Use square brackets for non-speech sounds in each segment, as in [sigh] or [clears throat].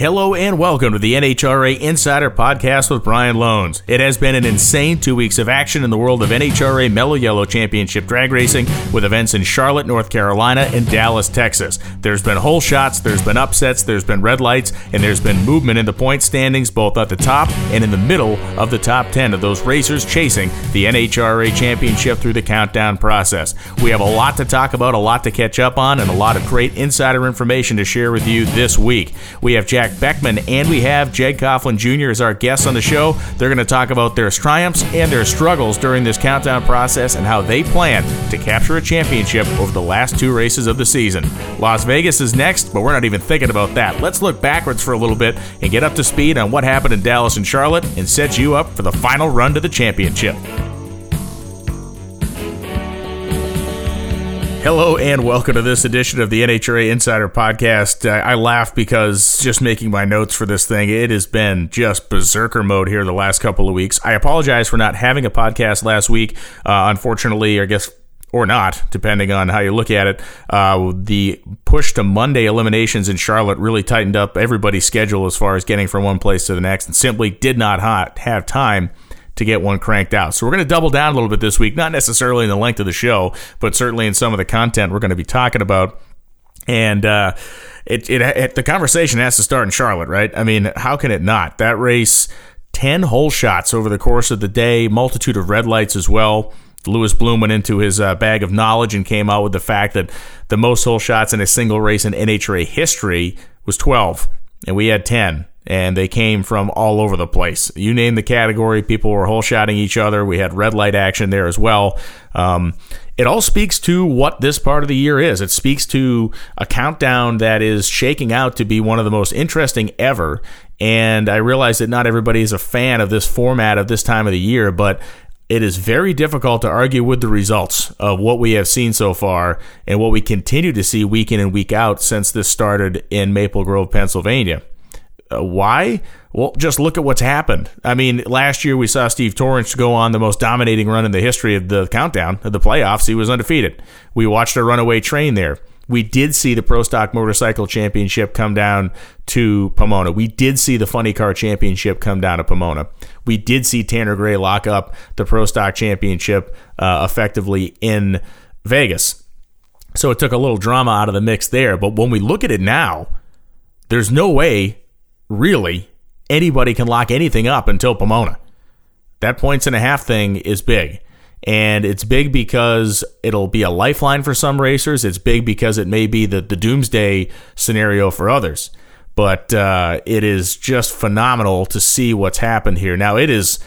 Hello and welcome to the NHRA Insider Podcast with Brian Lohnes. It has been an insane two weeks of action in the world of NHRA Mellow Yellow Championship drag racing with events in Charlotte, North Carolina, and Dallas, Texas. There's been hole shots, there's been upsets, there's been red lights, and there's been movement in the point standings both at the top and in the middle of the top 10 of those racers chasing the NHRA Championship through the countdown process. We have a lot to talk about, a lot to catch up on, and a lot of great insider information to share with you this week. We have Jack Beckman and we have Jeg Coughlin Jr. as our guests on the show. They're going to talk about their triumphs and their struggles during this countdown process and how they plan to capture a championship over the last two races of the season. Las Vegas is next, but we're not even thinking about that. Let's look backwards for a little bit and get up to speed on what happened in Dallas and Charlotte and set you up for the final run to the championship. Hello and welcome to this edition of the NHRA Insider Podcast. Uh, I laugh because just making my notes for this thing, it has been just berserker mode here the last couple of weeks. I apologize for not having a podcast last week. Uh, unfortunately, I guess or not, depending on how you look at it. Uh, the push to Monday eliminations in Charlotte really tightened up everybody's schedule as far as getting from one place to the next, and simply did not ha- have time to get one cranked out. So we're going to double down a little bit this week, not necessarily in the length of the show, but certainly in some of the content we're going to be talking about. And uh, it, it, it the conversation has to start in Charlotte, right? I mean, how can it not? That race, ten hole shots over the course of the day, multitude of red lights as well. Lewis Bloom went into his uh, bag of knowledge and came out with the fact that the most hole shots in a single race in NHRA history was 12, and we had 10 and they came from all over the place. You name the category, people were hole shotting each other. We had red light action there as well. Um, it all speaks to what this part of the year is. It speaks to a countdown that is shaking out to be one of the most interesting ever. And I realize that not everybody is a fan of this format of this time of the year, but it is very difficult to argue with the results of what we have seen so far and what we continue to see week in and week out since this started in Maple Grove, Pennsylvania. Uh, why? Well, just look at what's happened. I mean, last year we saw Steve Torrence go on the most dominating run in the history of the countdown of the playoffs. He was undefeated. We watched a runaway train there. We did see the Pro Stock Motorcycle Championship come down to Pomona. We did see the Funny Car Championship come down to Pomona. We did see Tanner Gray lock up the Pro Stock Championship uh, effectively in Vegas. So it took a little drama out of the mix there. But when we look at it now, there's no way really, anybody can lock anything up until Pomona. That points and a half thing is big. And it's big because it'll be a lifeline for some racers. It's big because it may be the, the doomsday scenario for others. But uh, it is just phenomenal to see what's happened here. Now, it is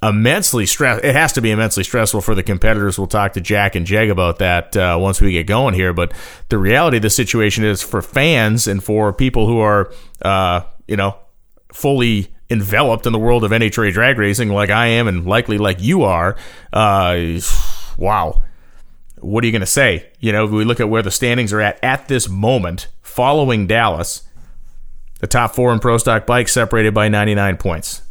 immensely stress. It has to be immensely stressful for the competitors. We'll talk to Jack and Jeg about that uh, once we get going here. But the reality of the situation is for fans and for people who are uh, you know, fully enveloped in the world of NHRA drag racing like I am and likely like you are, uh, wow. What are you going to say? You know, if we look at where the standings are at at this moment, following Dallas, the top four in Pro Stock bikes separated by 99 points.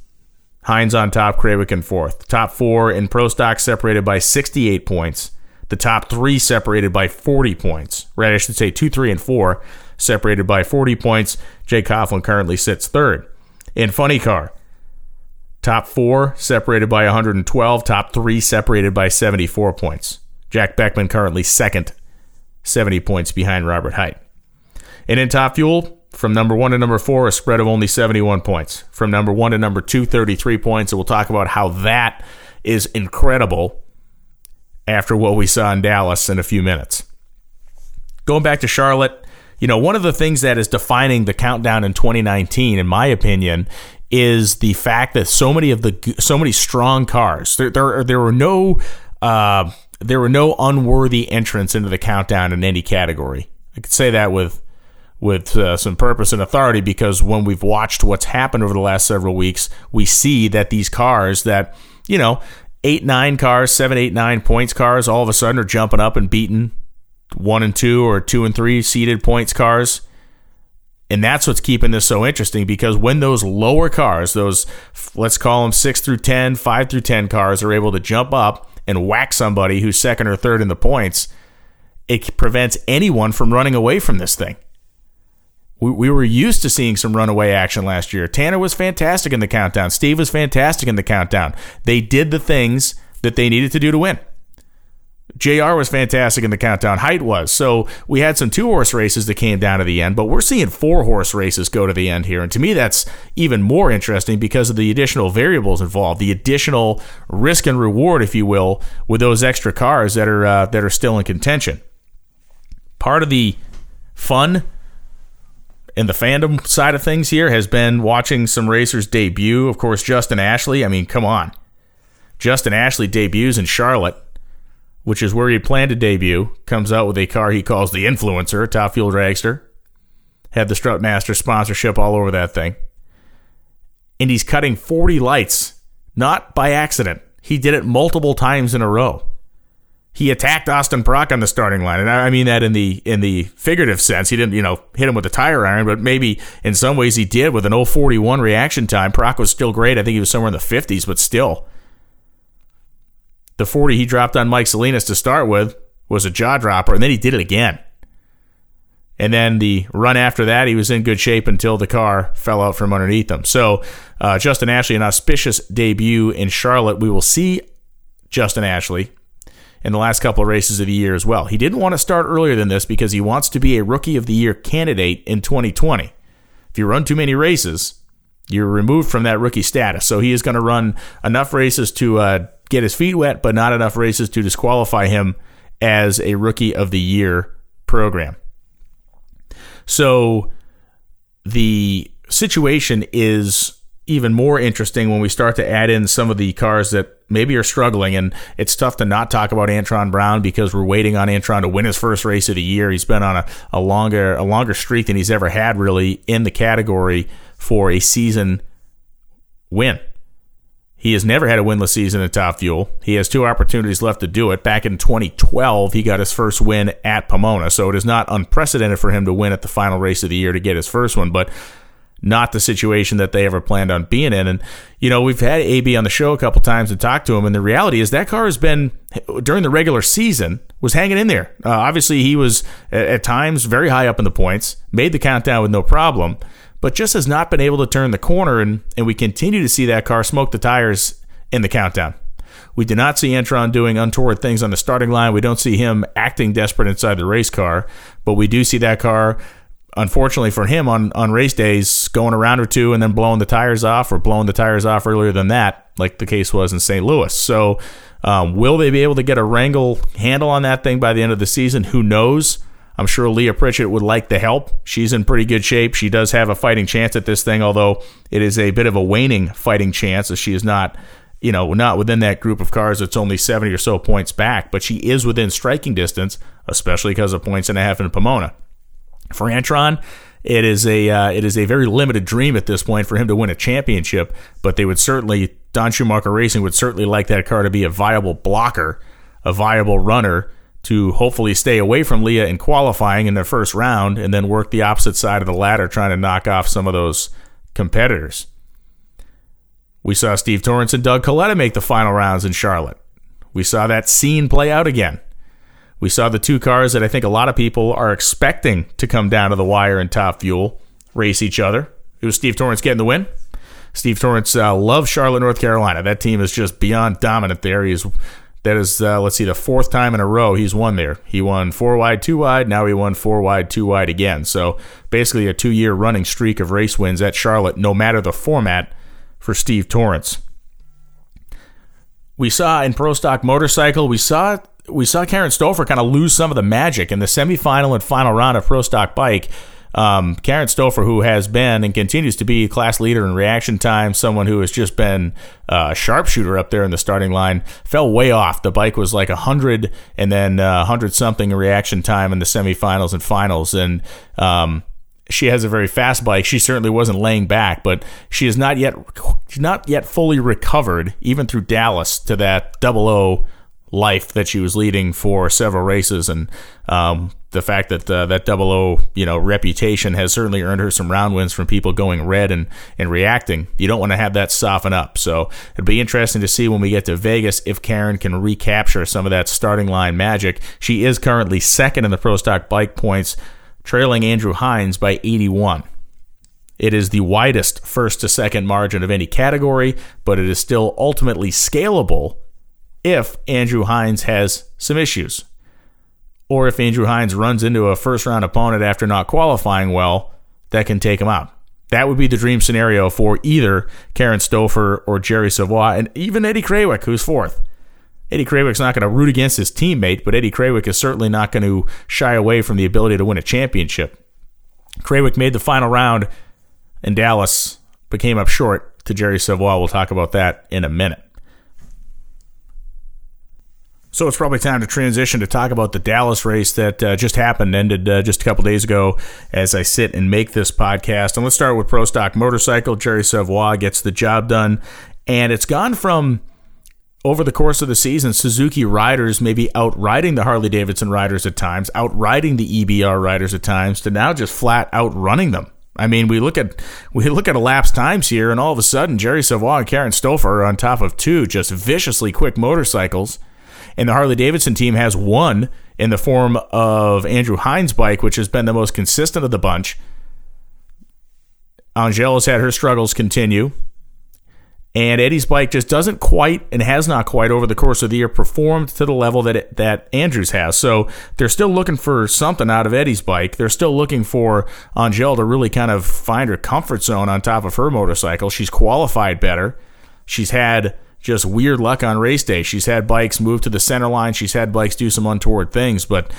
Hines on top, Krawiec in fourth. Top four in Pro Stock separated by 68 points. The top three separated by 40 points. Right, I should say two, three, and four separated by 40 points. Jeg Coughlin currently sits third. In Funny Car, top four separated by 112, top three separated by 74 points. Jack Beckman currently second, 70 points behind Robert Hight. And in Top Fuel, from number one to number four, a spread of only 71 points. From number one to number two, 33 points. And we'll talk about how that is incredible after what we saw in Dallas in a few minutes. Going back to Charlotte, you know, one of the things that is defining the countdown in 2019, in my opinion, is the fact that so many of the so many strong cars there there, there were no uh, there were no unworthy entrants into the countdown in any category. I could say that with with uh, some purpose and authority because when we've watched what's happened over the last several weeks, we see that these cars that you know eight nine cars, seven eight nine points cars, all of a sudden are jumping up and beating one and two or two and three seated points cars. And that's what's keeping this so interesting because when those lower cars, those let's call them six through 10, five through 10 cars, are able to jump up and whack somebody who's second or third in the points, it prevents anyone from running away from this thing. We, we were used to seeing some runaway action last year. Tanner was fantastic in the countdown. Steve was fantastic in the countdown. They did the things that they needed to do to win. JR was fantastic in the countdown. Hight was. So we had some two horse races that came down to the end, but we're seeing four horse races go to the end here. And to me, that's even more interesting because of the additional variables involved, the additional risk and reward, if you will, with those extra cars that are uh, that are still in contention. Part of the fun and the fandom side of things here has been watching some racers debut. Of course, Justin Ashley. I mean, come on. Justin Ashley debuts in Charlotte which is where he planned to debut, comes out with a car he calls the Influencer, a top fuel dragster. Had the Strutmaster sponsorship all over that thing. And he's cutting 40 lights, not by accident. He did it multiple times in a row. He attacked Austin Prock on the starting line, and I mean that in the in the figurative sense. He didn't, you know, hit him with a tire iron, but maybe in some ways he did with an 041 reaction time. Prock was still great. I think he was somewhere in the 50s, but still the 40 he dropped on Mike Salinas to start with was a jaw dropper, and then he did it again. And then the run after that, he was in good shape until the car fell out from underneath him. So, uh, Justin Ashley, an auspicious debut in Charlotte. We will see Justin Ashley in the last couple of races of the year as well. He didn't want to start earlier than this because he wants to be a Rookie of the Year candidate in 2020. If you run too many races, you're removed from that rookie status. So he is going to run enough races to uh, get his feet wet, but not enough races to disqualify him as a rookie of the year program. So the situation is even more interesting when we start to add in some of the cars that maybe are struggling. And it's tough to not talk about Antron Brown because we're waiting on Antron to win his first race of the year. He's been on a, a longer a longer streak than he's ever had really in the category for a season win. He has never had a winless season at Top Fuel. He has two opportunities left to do it. Back in 2012, he got his first win at Pomona, so it is not unprecedented for him to win at the final race of the year to get his first one, but not the situation that they ever planned on being in. And, you know, we've had AB on the show a couple times and talked to him, and the reality is that car has been, during the regular season, was hanging in there. Uh, obviously, he was at times very high up in the points, made the countdown with no problem but just has not been able to turn the corner, and, and we continue to see that car smoke the tires in the countdown. We did not see Antron doing untoward things on the starting line. We don't see him acting desperate inside the race car, but we do see that car, unfortunately for him, on, on race days, going a round or two and then blowing the tires off or blowing the tires off earlier than that, like the case was in St. Louis. So, um, will they be able to get a wrangle handle on that thing by the end of the season? Who knows? I'm sure Leah Pritchett would like the help. She's in pretty good shape. She does have a fighting chance at this thing, although it is a bit of a waning fighting chance as she is not, you know, not within that group of cars that's only 70 or so points back, but she is within striking distance, especially because of points and a half in Pomona. For Antron, it is a uh, it is a very limited dream at this point for him to win a championship, but they would certainly Don Schumacher Racing would certainly like that car to be a viable blocker, a viable runner to hopefully stay away from Leah in qualifying in their first round and then work the opposite side of the ladder trying to knock off some of those competitors. We saw Steve Torrence and Doug Kalitta make the final rounds in Charlotte. We saw that scene play out again. We saw the two cars that I think a lot of people are expecting to come down to the wire in top fuel race each other. It was Steve Torrence getting the win. Steve Torrence uh, loves Charlotte, North Carolina. That team is just beyond dominant there. He is that is, uh, let's see, the fourth time in a row he's won there. He won four wide, two wide. Now he won four wide, two wide again. So basically, a two year running streak of race wins at Charlotte, no matter the format, for Steve Torrence. We saw in Pro Stock Motorcycle, we saw we saw Karen Stoffer kind of lose some of the magic in the semifinal and final round of Pro Stock Bike. Um, Karen Stoffer, who has been and continues to be class leader in reaction time, someone who has just been a sharpshooter up there in the starting line, fell way off. The bike was like 100 and then uh, 100 something in reaction time in the semifinals and finals. And um, she has a very fast bike. She certainly wasn't laying back, but she is not yet not yet fully recovered, even through Dallas, to that double O life that she was leading for several races, and um, the fact that uh, that double O you know reputation has certainly earned her some round wins from people going red and and reacting. You don't want to have that soften up. So it'd be interesting to see when we get to Vegas if Karen can recapture some of that starting line magic. She is currently second in the Pro Stock bike points trailing Andrew Hines by 81. It is the widest first to second margin of any category, but it is still ultimately scalable if Andrew Hines has some issues. Or if Andrew Hines runs into a first round opponent after not qualifying well, that can take him out. That would be the dream scenario for either Karen Stoffer or Jerry Savoie, and even Eddie Krawiec, who's fourth. Eddie Krawiec's not going to root against his teammate, but Eddie Krawiec is certainly not going to shy away from the ability to win a championship. Krawiec made the final round and Dallas but came up short to Jerry Savoie. We'll talk about that in a minute. So it's probably time to transition to talk about the Dallas race that uh, just happened, ended uh, just a couple days ago as I sit and make this podcast. And let's start with Pro Stock Motorcycle. Jerry Savoie gets the job done. And it's gone from over the course of the season, Suzuki riders maybe outriding the Harley Davidson riders at times, outriding the EBR riders at times, to now just flat outrunning them. I mean, we look at we look at elapsed times here, and all of a sudden, Jerry Savoie and Karen Stoffer are on top of two just viciously quick motorcycles, and the Harley Davidson team has one in the form of Andrew Hines' bike, which has been the most consistent of the bunch. Angelle has had her struggles continue. And Eddie's bike just doesn't quite and has not quite over the course of the year performed to the level that it, that Andrews has. So they're still looking for something out of Eddie's bike. They're still looking for Angelle to really kind of find her comfort zone on top of her motorcycle. She's qualified better. She's had just weird luck on race day. She's had bikes move to the center line. She's had bikes do some untoward things, but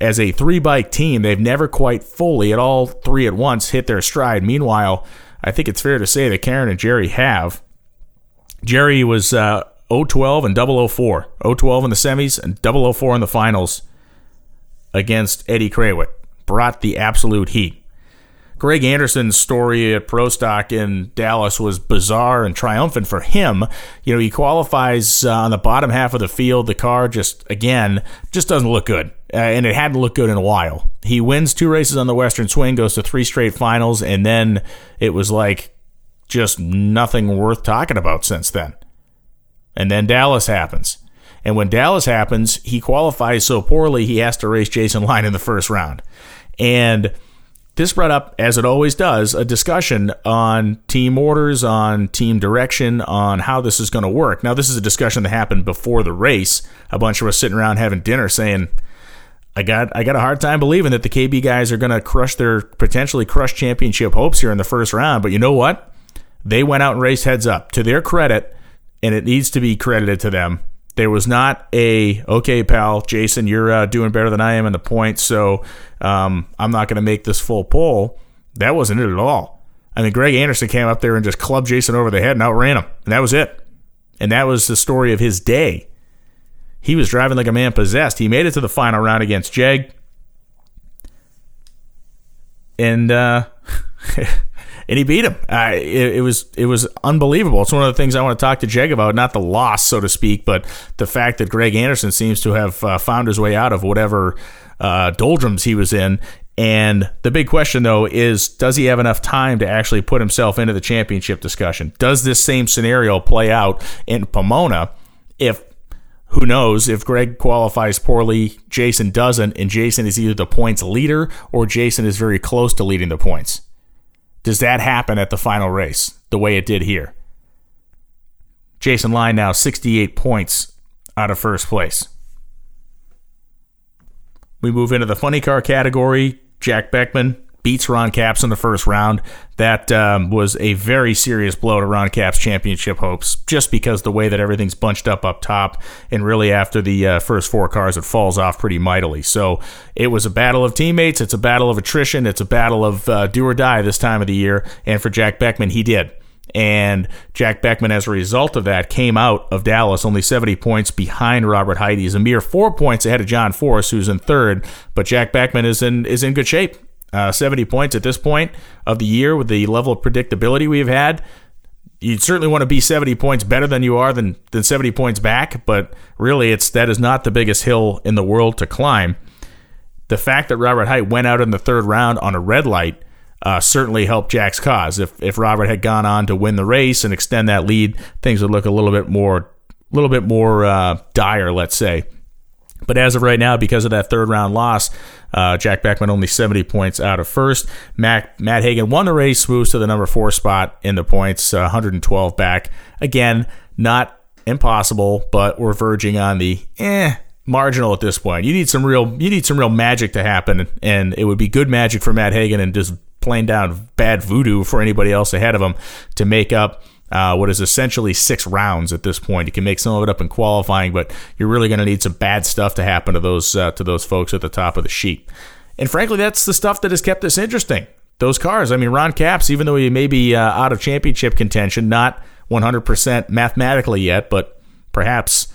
as a three bike team, they've never quite fully at all three at once hit their stride. Meanwhile, I think it's fair to say that Karen and Jerry have. Jerry was uh, 012 and 004. 012 in the semis and 004 in the finals against Eddie Krawiec. Brought the absolute heat. Greg Anderson's story at Pro Stock in Dallas was bizarre and triumphant for him. You know, he qualifies uh, on the bottom half of the field. The car just, again, just doesn't look good. Uh, and it hadn't looked good in a while. He wins two races on the Western Swing, goes to three straight finals, and then it was like just nothing worth talking about since then. And then Dallas happens. And when Dallas happens, he qualifies so poorly, he has to race Jason Line in the first round. And this brought up, as it always does, a discussion on team orders, on team direction, on how this is going to work. Now, this is a discussion that happened before the race. A bunch of us sitting around having dinner saying, I got I got a hard time believing that the KB guys are going to crush their potentially crush championship hopes here in the first round. But you know what? They went out and raced heads up. To their credit, and it needs to be credited to them, there was not a okay, pal, Jason, you're uh, doing better than I am in the points, so um, I'm not going to make this full pull. That wasn't it at all. I mean, Greg Anderson came up there and just clubbed Jason over the head and outran him, and that was it. And that was the story of his day. He was driving like a man possessed. He made it to the final round against Jeg. And uh, [laughs] and he beat him. Uh, it, it, was it was unbelievable. It's one of the things I want to talk to Jeg about, not the loss, so to speak, but the fact that Greg Anderson seems to have uh, found his way out of whatever uh, doldrums he was in. And the big question, though, is does he have enough time to actually put himself into the championship discussion? Does this same scenario play out in Pomona if who knows if Greg qualifies poorly, Jason doesn't, and Jason is either the points leader or Jason is very close to leading the points. Does that happen at the final race the way it did here? Jason Line now 68 points out of first place. We move into the funny car category. Jack Beckman beats Ron Capps in the first round. That um, was a very serious blow to Ron Capps' championship hopes, just because the way that everything's bunched up up top, and really after the uh, first four cars, it falls off pretty mightily. So it was a battle of teammates. It's a battle of attrition. It's a battle of uh, do or die this time of the year. And for Jack Beckman, he did. And Jack Beckman, as a result of that, came out of Dallas only 70 points behind Robert Hight. He's a mere four points ahead of John Force, who's in third. But Jack Beckman is in is in good shape. Uh, 70 points at this point of the year with the level of predictability we've had. You'd certainly want to be 70 points better than you are than, than 70 points back, but really it's that is not the biggest hill in the world to climb. The fact that Robert Hight went out in the third round on a red light uh, certainly helped Jack's cause. If if Robert had gone on to win the race and extend that lead, things would look a little bit more, little bit more uh, dire, let's say. But as of right now, because of that third round loss, uh, Jack Beckman only 70 points out of first. Matt, Matt Hagan won the race, moves to the number four spot in the points, uh, 112 back. Again, not impossible, but we're verging on the eh marginal at this point. You need some real you need some real magic to happen, and it would be good magic for Matt Hagan and just plain down bad voodoo for anybody else ahead of him to make up uh, what is essentially six rounds at this point. You can make some of it up in qualifying, but you're really going to need some bad stuff to happen to those uh, to those folks at the top of the sheet. And frankly, that's the stuff that has kept this interesting. Those cars. I mean, Ron Capps, even though he may be uh, out of championship contention, not 100% mathematically yet, but perhaps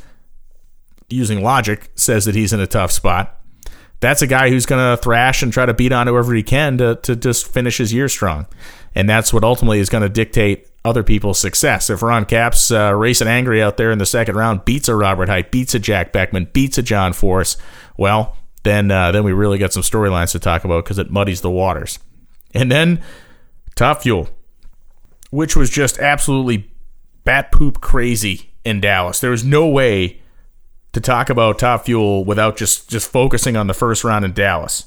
using logic says that he's in a tough spot. That's a guy who's going to thrash and try to beat on whoever he can to, to just finish his year strong. And that's what ultimately is going to dictate other people's success. If Ron Capps uh, racing angry out there in the second round beats a Robert Hight, beats a Jack Beckman, beats a John Force, well, then uh, then we really got some storylines to talk about because it muddies the waters. And then Top Fuel, which was just absolutely bat poop crazy in Dallas. There was no way to talk about Top Fuel without just just focusing on the first round in Dallas.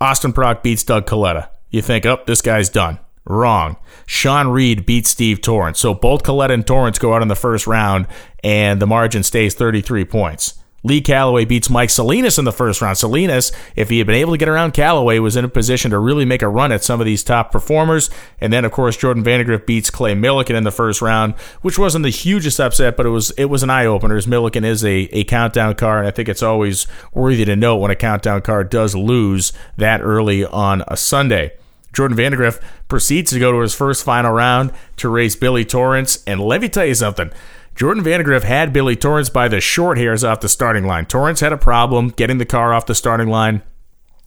Austin Prock beats Doug Kalitta. You think, oh, this guy's done. Wrong. Shawn Reed beats Steve Torrence. So both Kalitta and Torrence go out in the first round, and the margin stays 33 points. Lee Calloway beats Mike Salinas in the first round. Salinas, if he had been able to get around Calloway, was in a position to really make a run at some of these top performers. And then, of course, Jordan Vandergriff beats Clay Millican in the first round, which wasn't the hugest upset, but it was it was an eye opener. As Millican is a, a countdown car, and I think it's always worthy to note when a countdown car does lose that early on a Sunday. Jordan Vandergriff proceeds to go to his first final round to race Billy Torrence. And let me tell you something. Jordan Vandergriff had Billy Torrence by the short hairs off the starting line. Torrence had a problem getting the car off the starting line.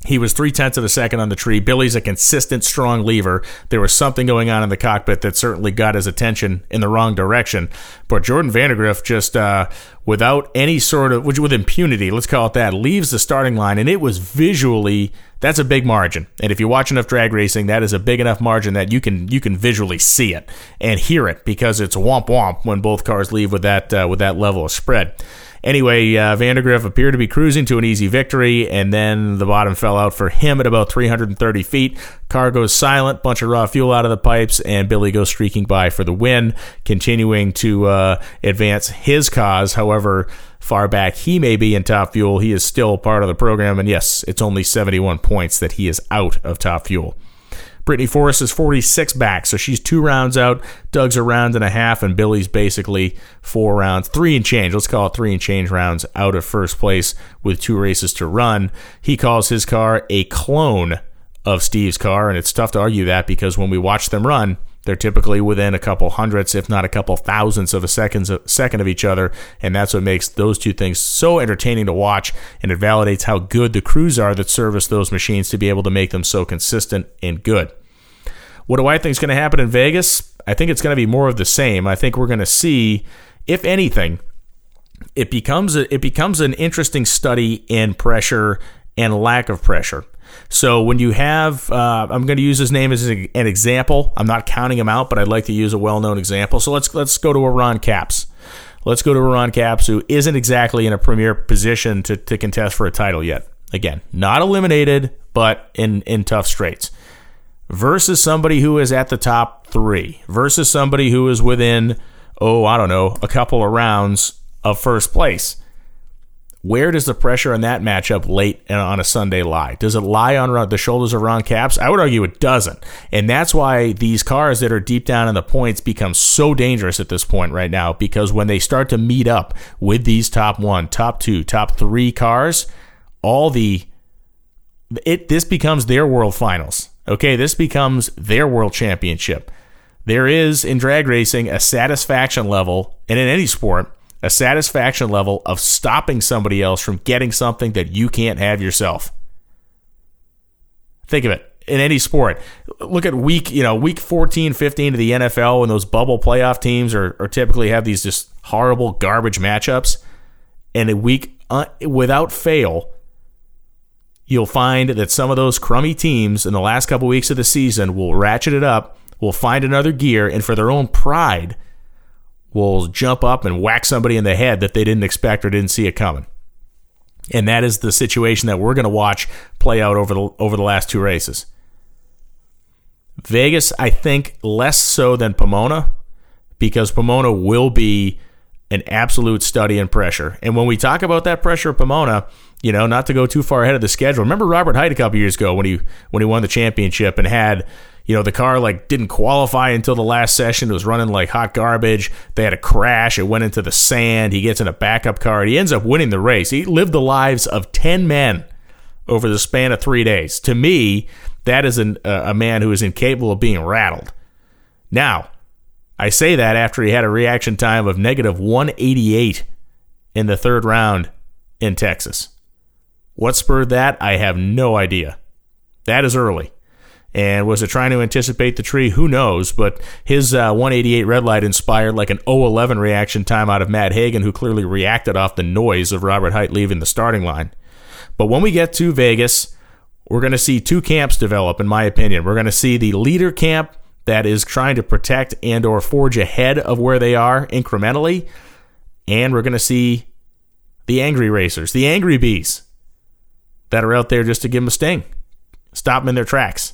He was three tenths of a second on the tree. Billy's a consistent, strong lever. There was something going on in the cockpit that certainly got his attention in the wrong direction. But Jordan Vandergriff just, uh, without any sort of, with impunity, let's call it that, leaves the starting line, and it was visually that's a big margin. And if you watch enough drag racing, that is a big enough margin that you can you can visually see it and hear it because it's womp womp when both cars leave with that uh, with that level of spread. Anyway, uh, Vandergriff appeared to be cruising to an easy victory, and then the bottom fell out for him at about 330 feet. Car goes silent, bunch of raw fuel out of the pipes, and Billy goes streaking by for the win, continuing to uh, advance his cause. However, far back he may be in Top Fuel, he is still part of the program, and yes, it's only 71 points that he is out of Top Fuel. Brittany Force is 46 back, so she's two rounds out. Doug's a round and a half, and Billy's basically four rounds, three and change. Let's call it three and change rounds out of first place with two races to run. He calls his car a clone of Steve's car, and it's tough to argue that because when we watch them run, they're typically within a couple hundredths, if not a couple thousandths of a seconds second of each other, and that's what makes those two things so entertaining to watch, and it validates how good the crews are that service those machines to be able to make them so consistent and good. What do I think is going to happen in Vegas? I think it's going to be more of the same. I think we're going to see, if anything, it becomes a, it becomes an interesting study in pressure and lack of pressure. So when you have, uh, I'm going to use his name as an example. I'm not counting him out, but I'd like to use a well-known example. So let's let's go to Iran Ron Capps. Let's go to Iran Ron Capps who isn't exactly in a premier position to, to contest for a title yet. Again, not eliminated, but in in tough straits. Versus somebody who is at the top three. Versus somebody who is within, oh, I don't know, a couple of rounds of first place. Where does the pressure on that matchup late on a Sunday lie? Does it lie on the shoulders of Ron Capps? I would argue it doesn't. And that's why these cars that are deep down in the points become so dangerous at this point right now because when they start to meet up with these top one, top two, top three cars, all the it this becomes their world finals. Okay, this becomes their world championship. There is in drag racing a satisfaction level, and in any sport, a satisfaction level of stopping somebody else from getting something that you can't have yourself. Think of it in any sport. Look at week, you know, week 14, 15 of the NFL when those bubble playoff teams are, are typically have these just horrible garbage matchups. And a week uh, without fail, you'll find that some of those crummy teams in the last couple weeks of the season will ratchet it up, will find another gear, and for their own pride, will jump up and whack somebody in the head that they didn't expect or didn't see it coming. And that is the situation that we're going to watch play out over the over the last two races. Vegas, I think, less so than Pomona, because Pomona will be an absolute study in pressure. And when we talk about that pressure of Pomona, you know, not to go too far ahead of the schedule. Remember Robert Hight a couple years ago when he when he won the championship and had you know the car like didn't qualify until the last session. It was running like hot garbage. They had a crash. It went into the sand. He gets in a backup car. He ends up winning the race. He lived the lives of ten men over the span of three days. To me, that is an, uh, a man who is incapable of being rattled. Now, I say that after he had a reaction time of negative 188 in the third round in Texas. What spurred that? I have no idea. That is early. And was it trying to anticipate the tree? Who knows? But his uh, 188 red light inspired like an 011 reaction time out of Matt Hagan, who clearly reacted off the noise of Robert Hight leaving the starting line. But when we get to Vegas, we're going to see two camps develop in my opinion we're going to see the leader camp that is trying to protect and or forge ahead of where they are incrementally and we're going to see the angry racers the angry bees that are out there just to give them a sting stop them in their tracks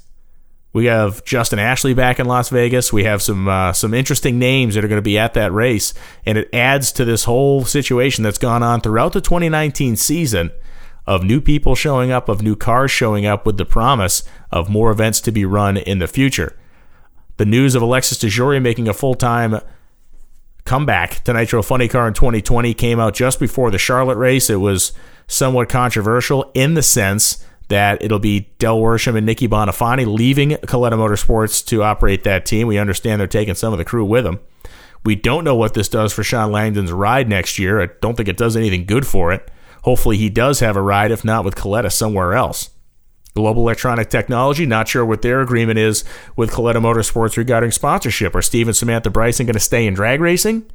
we have Justin Ashley back in Las Vegas. We have some uh, some interesting names that are going to be at that race, and it adds to this whole situation that's gone on throughout the 2019 season of new people showing up, of new cars showing up with the promise of more events to be run in the future. The news of Alexis DeJoria making a full time comeback to Nitro Funny Car in 2020 came out just before the Charlotte race. It was somewhat controversial in the sense that it'll be Del Worsham and Nicky Boninfante leaving Kalitta Motorsports to operate that team. We understand they're taking some of the crew with them. We don't know what this does for Shawn Langdon's ride next year. I don't think it does anything good for it. Hopefully, he does have a ride, if not with Kalitta, somewhere else. Global Electronic Technology, not sure what their agreement is with Kalitta Motorsports regarding sponsorship. Are Steve and Samantha Bryson going to stay in drag racing?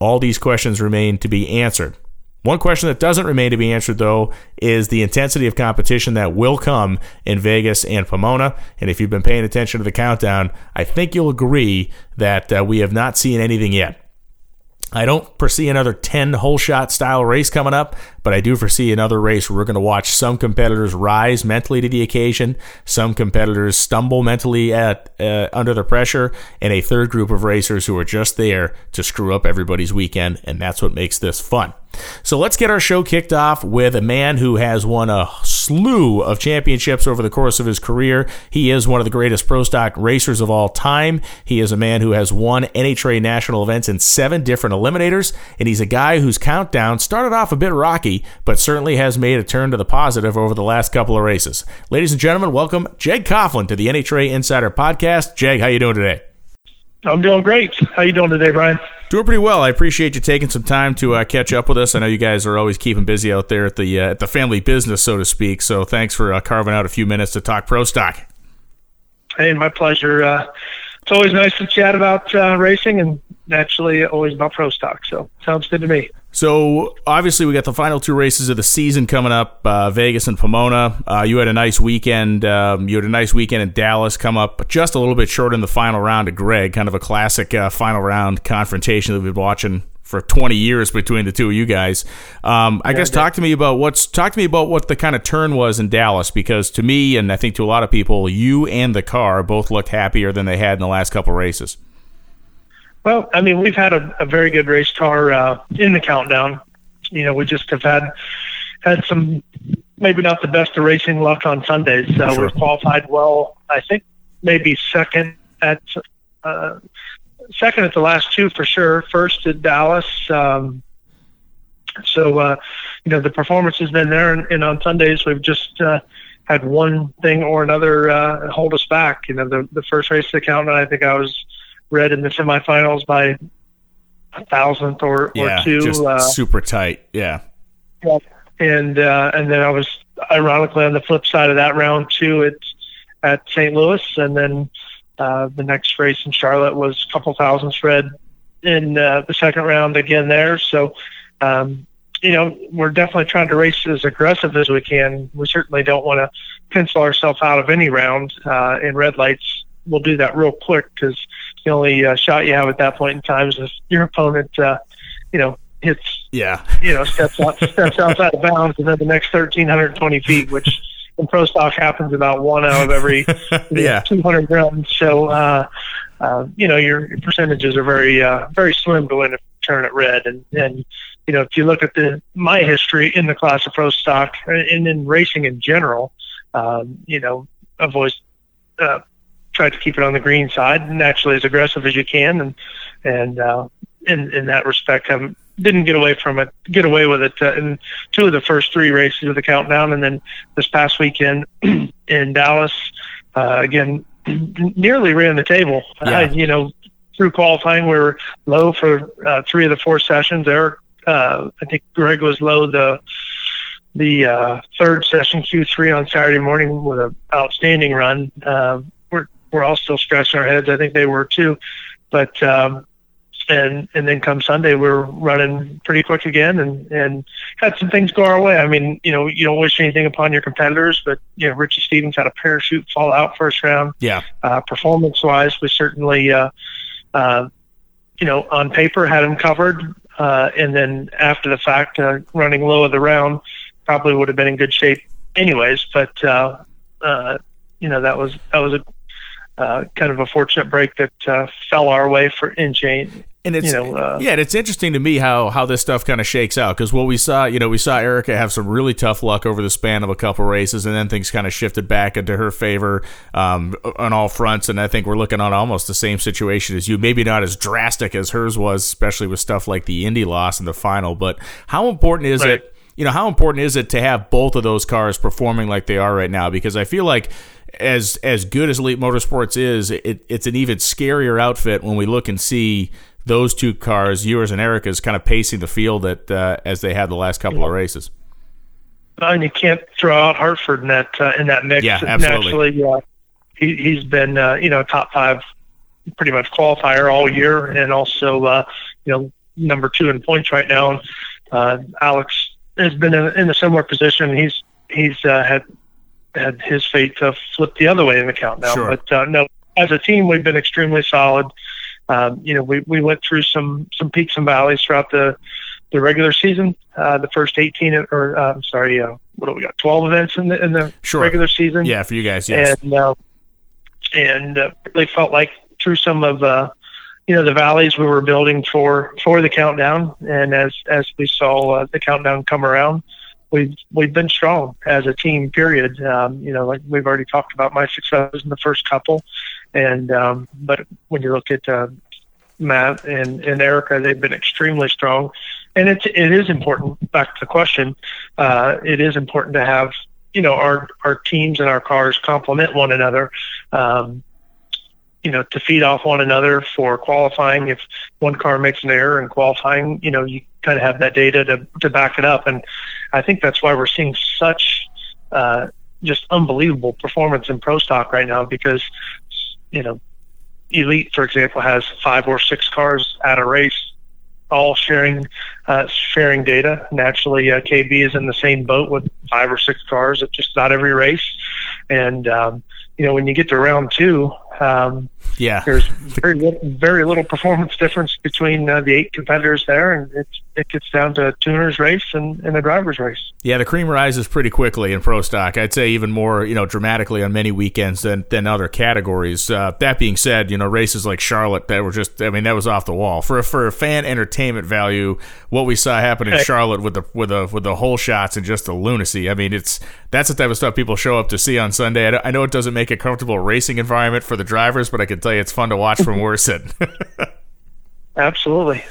All these questions remain to be answered. One question that doesn't remain to be answered, though, is the intensity of competition that will come in Vegas and Pomona. And if you've been paying attention to the countdown, I think you'll agree that uh, we have not seen anything yet. I don't foresee another 10 hole shot style race coming up, but I do foresee another race where we're going to watch some competitors rise mentally to the occasion, some competitors stumble mentally at uh, under the pressure, and a third group of racers who are just there to screw up everybody's weekend, and that's what makes this fun. So let's get our show kicked off with a man who has won a slew of championships over the course of his career. He is one of the greatest pro stock racers of all time. He is a man who has won NHRA national events in seven different eliminators, and he's a guy whose countdown started off a bit rocky, but certainly has made a turn to the positive over the last couple of races. Ladies and gentlemen, welcome Jeg Coughlin to the NHRA Insider Podcast. Jeg, how you doing today? I'm doing great. How you doing today, Brian? Doing pretty well. I appreciate you taking some time to uh, catch up with us. I know you guys are always keeping busy out there at the uh, at the family business, so to speak. So thanks for uh, carving out a few minutes to talk pro stock. Hey, my pleasure. Uh, it's always nice to chat about uh, racing and naturally always about pro stock. So sounds good to me. So obviously we got the final two races of the season coming up, uh, Vegas and Pomona. Uh, you had a nice weekend. Um, you had a nice weekend in Dallas. Come up just a little bit short in the final round to Greg, kind of a classic uh, final round confrontation that we've been watching for 20 years between the two of you guys. Um, I yeah, guess talk to me about what's talk to me about what the kind of turn was in Dallas because to me and I think to a lot of people, you and the car both looked happier than they had in the last couple races. Well, I mean, we've had a, a very good race car uh, in the countdown. You know, we just have had had some maybe not the best of racing luck on Sundays. Uh, sure. We've qualified well. I think maybe second at uh, second at the last two for sure. First at Dallas. Um, so uh, you know the performance has been there, and, and on Sundays we've just uh, had one thing or another uh, hold us back. You know, the the first race of the countdown, I think I was red in the semifinals by a thousandth or, yeah, or two. Just uh, super tight. Yeah. yeah. And uh, and then I was ironically on the flip side of that round too at at St. Louis, and then uh, the next race in Charlotte was a couple thousand red in uh, the second round again there. So. Um, you know, we're definitely trying to race as aggressive as we can. We certainly don't want to pencil ourselves out of any round uh, in red lights. We'll do that real quick because the only uh, shot you have at that point in time is if your opponent, uh, you know, hits yeah, you know, steps out, steps outside of bounds, and then the next 1,320 feet, which in pro stock happens about one out of every [laughs] yeah. 200 runs. So, uh, uh, you know, your, your percentages are very, uh, very slim to win a turn at red. And, and, you know, if you look at the, my history in the class of pro stock and in racing in general, um, you know, I've always, uh, tried to keep it on the green side and actually as aggressive as you can. And, and, uh, in, in that respect, have didn't get away from it, get away with it uh, in two of the first three races of the countdown, and then this past weekend [clears throat] in Dallas, uh, again, [clears throat] nearly ran the table. Yeah. Uh, you know, through qualifying, we were low for uh, three of the four sessions. There, uh, I think Greg was low the the uh, third session Q3 on Saturday morning with an outstanding run. Uh, we're all still scratching our heads. I think they were too, but um, and and then come Sunday we're running pretty quick again and and had some things go our way. I mean, you know, you don't wish anything upon your competitors, but you know, Richie Stevens had a parachute fall out first round. Yeah. Uh, performance wise, we certainly, uh, uh, you know, on paper had him covered, uh, and then after the fact, uh, running low of the round, probably would have been in good shape anyways. But uh, uh, you know, that was that was a uh, kind of a fortunate break that uh, fell our way for in Jane and it's you know, uh, yeah, and it's interesting to me how how this stuff kind of shakes out because what we saw, you know, we saw Erica have some really tough luck over the span of a couple races, and then things kind of shifted back into her favor um, on all fronts. And I think we're looking on almost the same situation as you, maybe not as drastic as hers was, especially with stuff like the Indy loss in the final. But how important is right. it? You know, how important is it to have both of those cars performing like they are right now? Because I feel like as as good as Elite Motorsports is, it, it's an even scarier outfit when we look and see those two cars, yours and Erica's, kind of pacing the field at, uh, as they had the last couple of races. And you can't throw out Hartford in that uh, in that mix. Yeah, absolutely. Naturally, uh, he, he's been uh, you know top five, pretty much qualifier all year, and also uh, you know number two in points right now. Uh, Alex has been in, in a similar position. He's he's uh, had had his fate to flip the other way in the countdown. Sure. But uh, no, as a team, we've been extremely solid um, you know, we, we went through some, some peaks and valleys throughout the, the regular season. Uh, the first 18 or, uh, I'm sorry, uh, what do we got? 12 events in the, in the sure. regular season. Yeah. For you guys. Yes. And, uh, and, uh, really felt like through some of, uh, you know, the valleys we were building for, for the countdown. And as, as we saw uh, the countdown come around, we've we've been strong as a team. Period. Um, you know, like we've already talked about my successes in the first couple, and um, but when you look at uh, Matt and, and Erica, they've been extremely strong, and it's it is important. Back to the question, uh, it is important to have you know our our teams and our cars complement one another. Um, you know, to feed off one another for qualifying. If one car makes an error in qualifying, you know, you kind of have that data to, to back it up. And I think that's why we're seeing such uh, just unbelievable performance in pro stock right now because, you know, Elite, for example, has five or six cars at a race, all sharing uh, sharing data. Naturally, uh, KB is in the same boat with five or six cars at just about every race. And um, you know, when you get to round two, um, yeah, there's very little, very little performance difference between uh, the eight competitors there, and it's, it gets down to a tuner's race and, and a driver's race. Yeah, the cream rises pretty quickly in pro stock. I'd say even more, you know, dramatically on many weekends than than other categories. Uh, that being said, you know, races like Charlotte that were just, I mean, that was off the wall for for a fan entertainment value. What we saw happen in Charlotte with the with the with the hole shots and just the lunacy. I mean, it's that's the type of stuff people show up to see on Sunday. I know it doesn't make a comfortable racing environment for the drivers, but I can tell you it's fun to watch from Worcester. [laughs] Absolutely.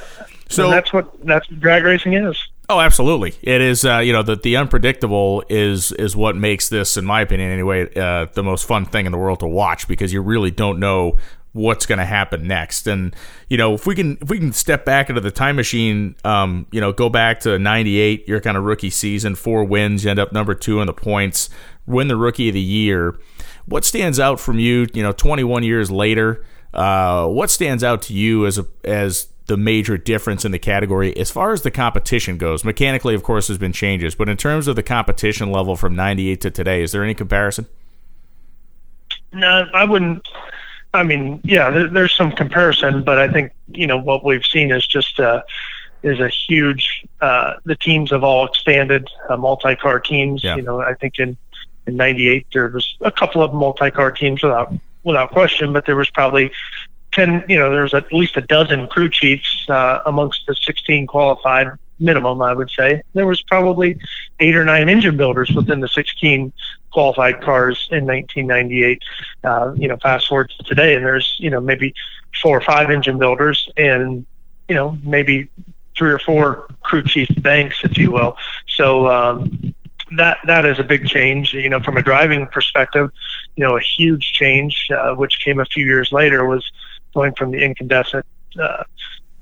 So and that's what that's what drag racing is. Oh, absolutely. It is. Uh, you know, the the unpredictable is is what makes this, in my opinion, anyway, uh, the most fun thing in the world to watch because you really don't know what's going to happen next. And you know, if we can if we can step back into the time machine, um, you know, go back to '98, your kind of rookie season, four wins, you end up number two in the points, win the rookie of the year. What stands out from you? You know, 21 years later, uh, what stands out to you as a as the major difference in the category as far as the competition goes? Mechanically, of course, there's been changes, but in terms of the competition level from '98 to today, is there any comparison? No, I wouldn't. I mean, yeah, there, there's some comparison, but I think you know what we've seen is just uh, is a huge. Uh, the teams have all expanded, uh, multi-car teams. Yeah. You know, I think in in '98 there was a couple of multi-car teams without without question, but there was probably ten. You know, there was at least a dozen crew chiefs uh, amongst the 16 qualified minimum, I would say. There was probably eight or nine engine builders within the 16 qualified cars in 1998. Uh, you know, fast forward to today, and there's you know maybe four or five engine builders, and you know maybe three or four crew chief banks, if you will. So um, that that is a big change. You know, from a driving perspective, you know, a huge change, uh, which came a few years later, was going from the incandescent. Uh,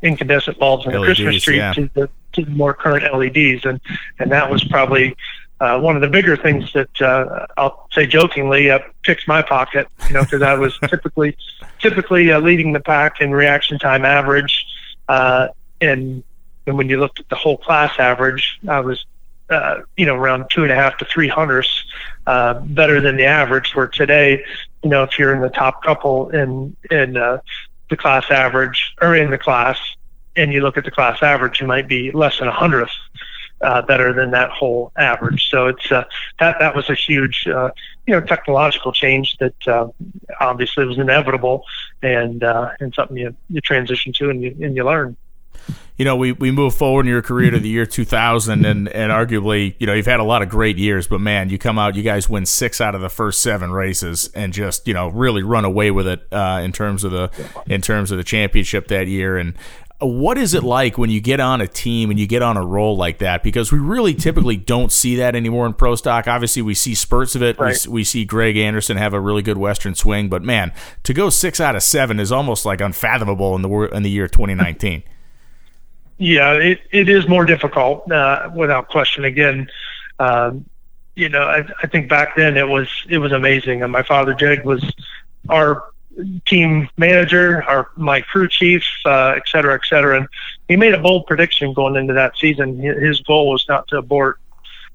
incandescent bulbs in the Christmas tree yeah. to the to the more current LEDs, and and that was probably uh, one of the bigger things that uh, I'll say jokingly uh, picked my pocket. You know, because I was [laughs] typically typically uh, leading the pack in reaction time average, uh, and and when you looked at the whole class average, I was uh, you know around two and a half to three hundredths uh, better than the average. Where today, you know, if you're in the top couple in in uh, the class average or in the class, and you look at the class average, you might be less than a hundredth uh, better than that whole average. So it's uh, that that was a huge uh, you know technological change that uh, obviously was inevitable and uh, and something you you transition to and you and you learn. You know, we, we move forward in your career to the year 2000, and, and arguably, you know, you've had a lot of great years, but man, you come out, you guys win six out of the first seven races, and just you know really run away with it uh, in terms of the in terms of the championship that year. And what is it like when you get on a team and you get on a roll like that? Because we really typically don't see that anymore in pro stock. Obviously, we see spurts of it. Right. We, we see Greg Anderson have a really good Western swing, but man, to go six out of seven is almost like unfathomable in the in the year 2019. Yeah, it, it is more difficult uh, without question. Again, um, you know, I, I think back then it was it was amazing. And my father Jeg was our team manager, our my crew chief, uh, et cetera, et cetera. And he made a bold prediction going into that season. His goal was not to abort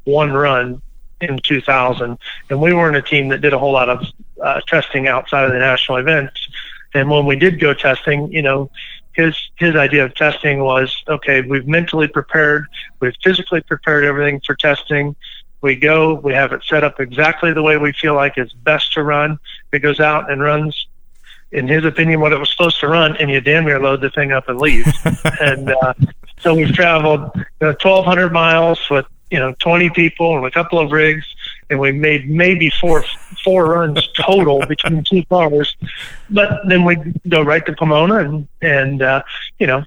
one run in 2000, and we weren't a team that did a whole lot of uh, testing outside of the national events. And when we did go testing, you know, his his idea of testing was okay. We've mentally prepared, we've physically prepared everything for testing. We go, we have it set up exactly the way we feel like is best to run. It goes out and runs, in his opinion, what it was supposed to run, and you damn near load the thing up and leave. [laughs] and uh, so we've traveled you know, 1,200 miles with you know 20 people and a couple of rigs, and we made maybe four four runs total between two cars. But then we go right to Pomona and and uh, you know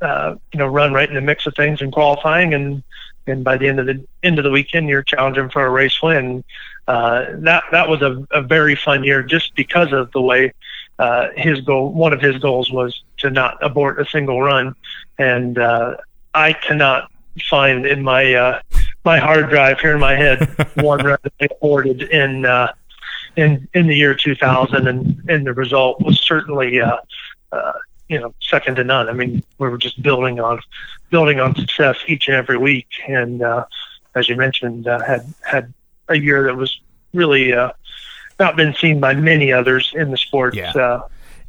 uh, you know run right in the mix of things in qualifying and and by the end of the end of the weekend you're challenging for a race win. Uh, that that was a, a very fun year just because of the way uh, his goal one of his goals was to not abort a single run, and uh, I cannot find in my uh, my hard drive here in my head [laughs] one run they aborted in uh, in in the year 2000, and and the result was certainly. Uh, uh, you know, second to none. I mean, we were just building on, building on success each and every week, and uh, as you mentioned, uh, had had a year that was really uh, not been seen by many others in the sports Yeah. uh,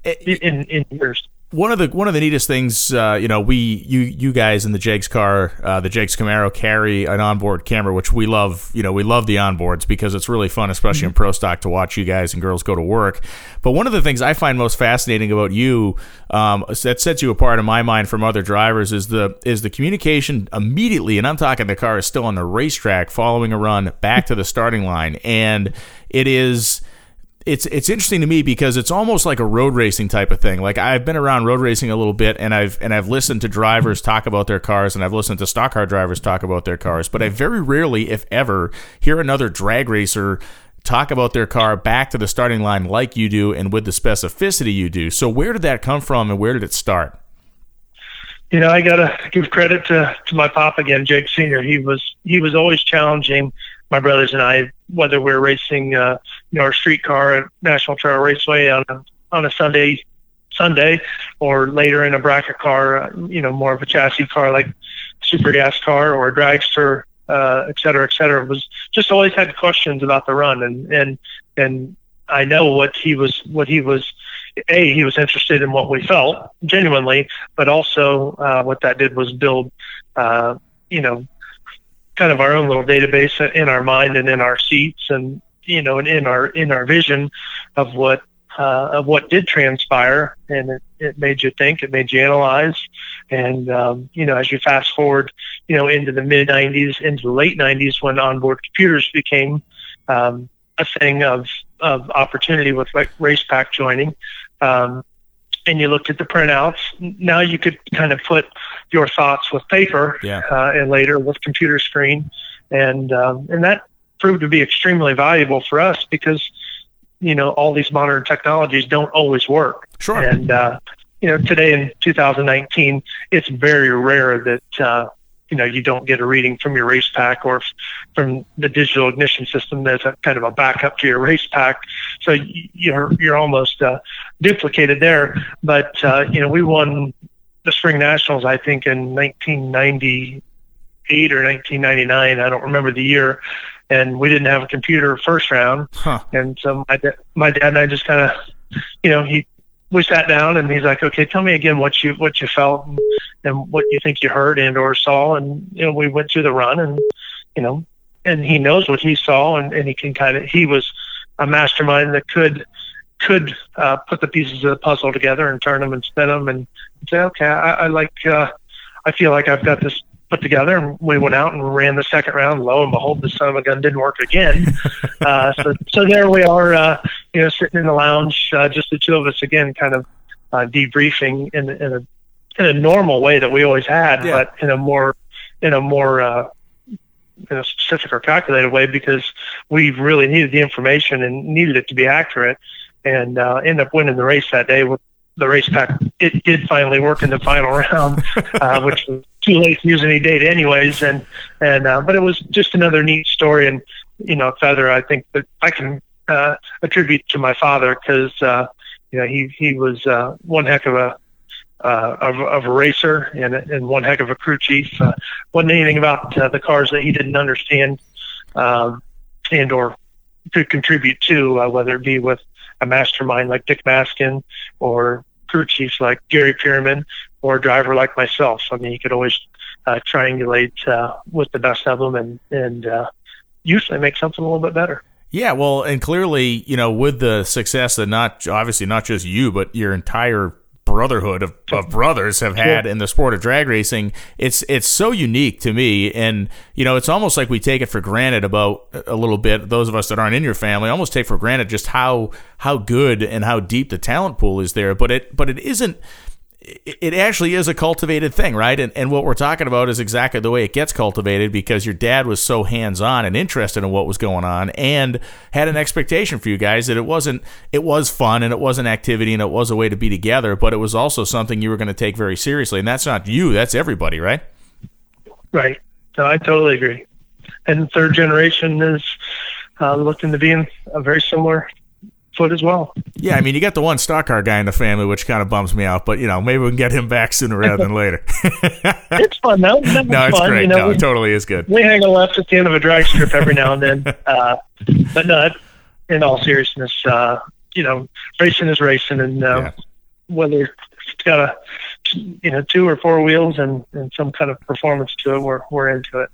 in in years. One of the one of the neatest things, uh, you know, we you you guys in the Jegs car, uh, the Jegs Camaro carry an onboard camera, which we love. You know, we love the onboards because it's really fun, especially in pro stock, to watch you guys and girls go to work. But one of the things I find most fascinating about you um, that sets you apart in my mind from other drivers is the is the communication immediately, and I'm talking the car is still on the racetrack, following a run back to the starting line, and it is it's it's interesting to me because it's almost like a road racing type of thing. Like I've been around road racing a little bit, and I've and I've listened to drivers talk about their cars, and I've listened to stock car drivers talk about their cars. But I very rarely, if ever, hear another drag racer talk about their car back to the starting line like you do, and with the specificity you do. So where did that come from, and where did it start? you know, I gotta give credit to, to my pop again, Jeg Senior. He was he was always challenging my brothers and I, whether we're racing, uh, you know, our street car at National Trail Raceway on on a Sunday Sunday, or later in a bracket car, uh, you know, more of a chassis car like super gas car or a dragster, uh, et cetera, et cetera. Was just always had questions about the run, and and and I know what he was what he was a he was interested in what we felt genuinely, but also uh, what that did was build, uh, you know, kind of our own little database in our mind and in our seats, and you know, and in our in our vision of what uh, of what did transpire, and it, it made you think, it made you analyze, and um, you know, as you fast forward, you know, into the mid '90s, into the late '90s, when onboard computers became um, a thing of of opportunity with like RacePak joining. Um, and you looked at the printouts. Now you could kind of put your thoughts with paper, yeah. uh, and later with computer screen, and um, and that proved to be extremely valuable for us because you know all these modern technologies don't always work. Sure. And uh, you know today in 2019, it's very rare that uh, you know you don't get a reading from your RacePak or from the digital ignition system that's a kind of a backup to your RacePak so you're you're almost uh, duplicated there but uh, you know we won the spring nationals i think in 1998 or 1999 i don't remember the year and we didn't have a computer first round huh. and so my, da- my dad and i just kind of you know he we sat down and he's like, okay, tell me again what you what you felt and, what you think you heard and or saw. And you know, we went through the run and you know, and he knows what he saw and, and he can kind of he was a mastermind that could could uh, put the pieces of the puzzle together and turn them and spin them and say, okay, I, I like uh, I feel like I've got this put together and we went out and ran the second round. Lo and behold, the son of a gun didn't work again. [laughs] uh, so, so there we are, uh, you know, sitting in the lounge, uh, just the two of us again, kind of uh, debriefing in, in a in a normal way that we always had, Yeah. but in a more in a more uh, in a specific or calculated way because we really needed the information and needed it to be accurate, and uh, ended up winning the race that day with the RacePak It did finally work in the final [laughs] round, uh, which was too late to use any data anyways. And and uh, but it was just another neat story, and you know, feather. I think that I can uh, attribute to my father because uh, you know he he was uh, one heck of a uh, of, of a racer and, and one heck of a crew chief. Uh, wasn't anything about uh, the cars that he didn't understand um, and or could contribute to, uh, whether it be with a mastermind like Dick Maskin or crew chiefs like Gary Pierman or a driver like myself. So, I mean, you could always uh, triangulate uh, with the best of them and and uh, usually make something a little bit better. Yeah, well, and clearly, you know, with the success that not obviously not just you, but your entire brotherhood of, of brothers have had in the sport of drag racing, it's it's so unique to me, and you know, it's almost like we take it for granted about a little bit. Those of us that aren't in your family almost take for granted just how how good and how deep the talent pool is there. But it but it isn't it actually is a cultivated thing, right? And, and what we're talking about is exactly the way it gets cultivated because your dad was so hands on and interested in what was going on and had an expectation for you guys that it wasn't, it was fun and it was an activity and it was a way to be together, but it was also something you were going to take very seriously. And that's not you, that's everybody, right? Right. No, I totally agree. And third generation is uh, looking to be in a very similar foot as well. Yeah, I mean, you got the one stock car guy in the family, which kind of bums me out, but you know, maybe we can get him back sooner rather than later. [laughs] it's fun though. Was no, it's fun. great. You know, no, we, it totally is good. we hang a left at the end of a drag strip every now and then. [laughs] Uh, but no, in all seriousness, uh, you know, racing is racing, and uh, Yeah. whether it's got a you know two or four wheels and, and some kind of performance to it, we're we're into it.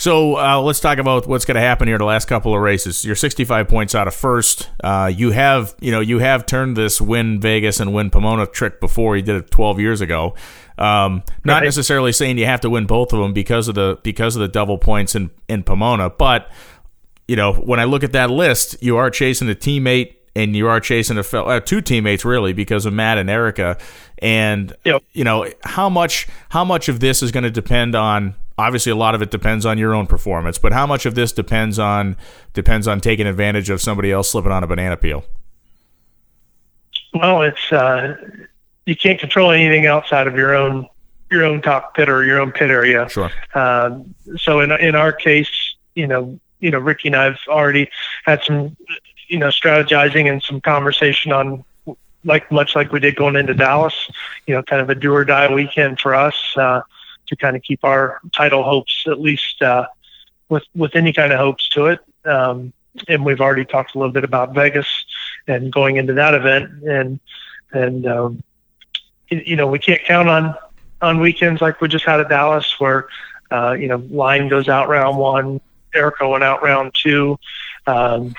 So uh, let's talk about what's going to happen here the last couple of races. You're 65 points out of first. Uh, you have, you know, you have turned this win Vegas and win Pomona trick before. You did it 12 years ago. Um, not Right. necessarily saying you have to win both of them because of the because of the double points in in Pomona, but you know, when I look at that list, you are chasing a teammate and you are chasing a fel- uh, two teammates really because of Matt and Erica. And Yep. you know, how much how much of this is going to depend on obviously a lot of it depends on your own performance, but how much of this depends on depends on taking advantage of somebody else slipping on a banana peel. Well, it's uh, you can't control anything outside of your own your own cockpit or your own pit area. Sure. Um, so in in our case, you know, you know, Ricky and I've already had some, you know, strategizing and some conversation on, like much like we did going into Dallas, you know, kind of a do or die weekend for us uh, to kind of keep our title hopes at least uh, with with any kind of hopes to it. Um, and we've already talked a little bit about Vegas and going into that event and and um, you know we can't count on on weekends like we just had at Dallas, where uh, you know line goes out round one, Erica went out round two, um,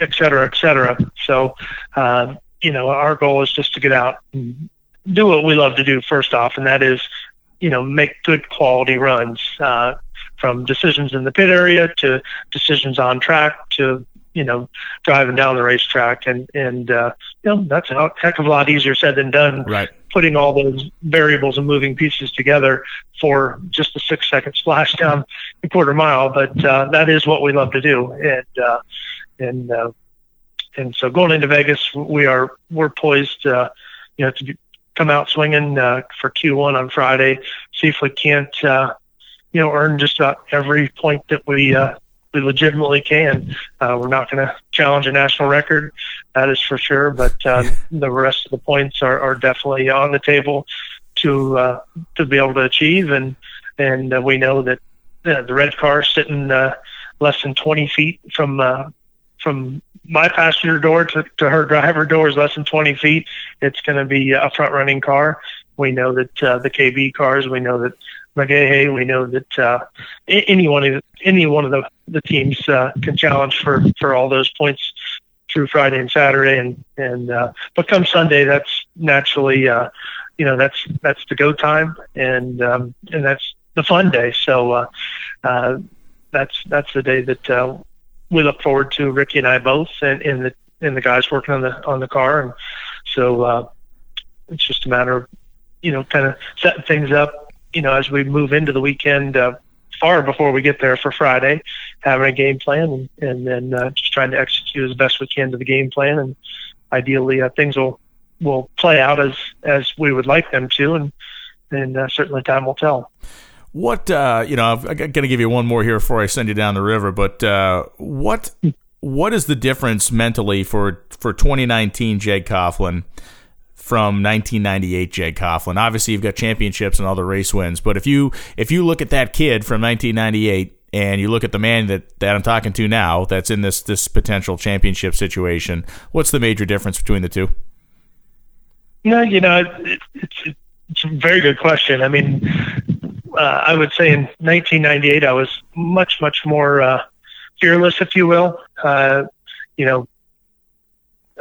et cetera, et cetera. So uh, you know our goal is just to get out and do what we love to do first off, and that is you know make good quality runs. Uh, from decisions in the pit area to decisions on track to you know, driving down the racetrack, and and uh, you know that's a heck of a lot easier said than done. Right. Putting all those variables and moving pieces together for just a six second splash down the quarter mile, but uh, that is what we love to do, and uh, and uh, and so going into Vegas, we are we're poised, uh, you know, to come out swinging uh, for Q1 on Friday. See if we can't, uh, you know, earn just about every point that we uh, we legitimately can. Uh, we're not going to challenge a national record, that is for sure. But uh, the rest of the points are, are definitely on the table to uh, to be able to achieve, and and uh, we know that uh, the red car sitting uh, less than 20 feet from uh, from my passenger door to, to her driver door is less than 20 feet. It's going to be a front running car. We know that uh, the KB cars. We know that McGaha. We know that uh, any one of any one of the the teams uh, can challenge for for all those points through Friday and Saturday, and and uh, but come Sunday, that's naturally uh, you know that's that's the go time, and um, and that's the fun day. So uh, uh, that's that's the day that uh, we look forward to. Ricky and I both, and, and the and the guys working on the on the car, and so uh, it's just a matter of you know kind of setting things up you know, as we move into the weekend, uh, far before we get there for Friday, having a game plan and, and then uh, just trying to execute as best we can to the game plan. And ideally, uh, things will will play out as as we would like them to, and and uh, certainly time will tell. What uh, you know, I'm going to give you one more here before I send you down the river. But uh, what what is the difference mentally for for 2019 Jeg Coughlin? from 1998 Jeg Coughlin. Obviously, you've got championships and all the race wins, but if you if you look at that kid from 1998 and you look at the man that, that I'm talking to now that's in this this potential championship situation, what's the major difference between the two? No, you know, it, it's it's a very good question. I mean, uh, I would say in 1998 I was much much more uh, fearless, if you will. Uh, you know,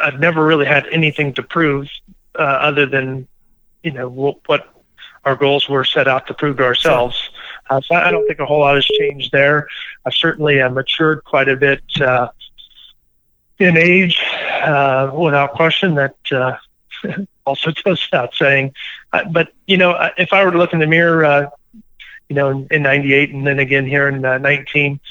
I've never really had anything to prove uh, other than you know what our goals were set out to prove to ourselves. Uh, so I don't think a whole lot has changed there. I've certainly uh, matured quite a bit uh, in age, without question. That [laughs] also goes without saying. But you know, if I were to look in the mirror, you know, in, in '98 and then again here in uh, 19,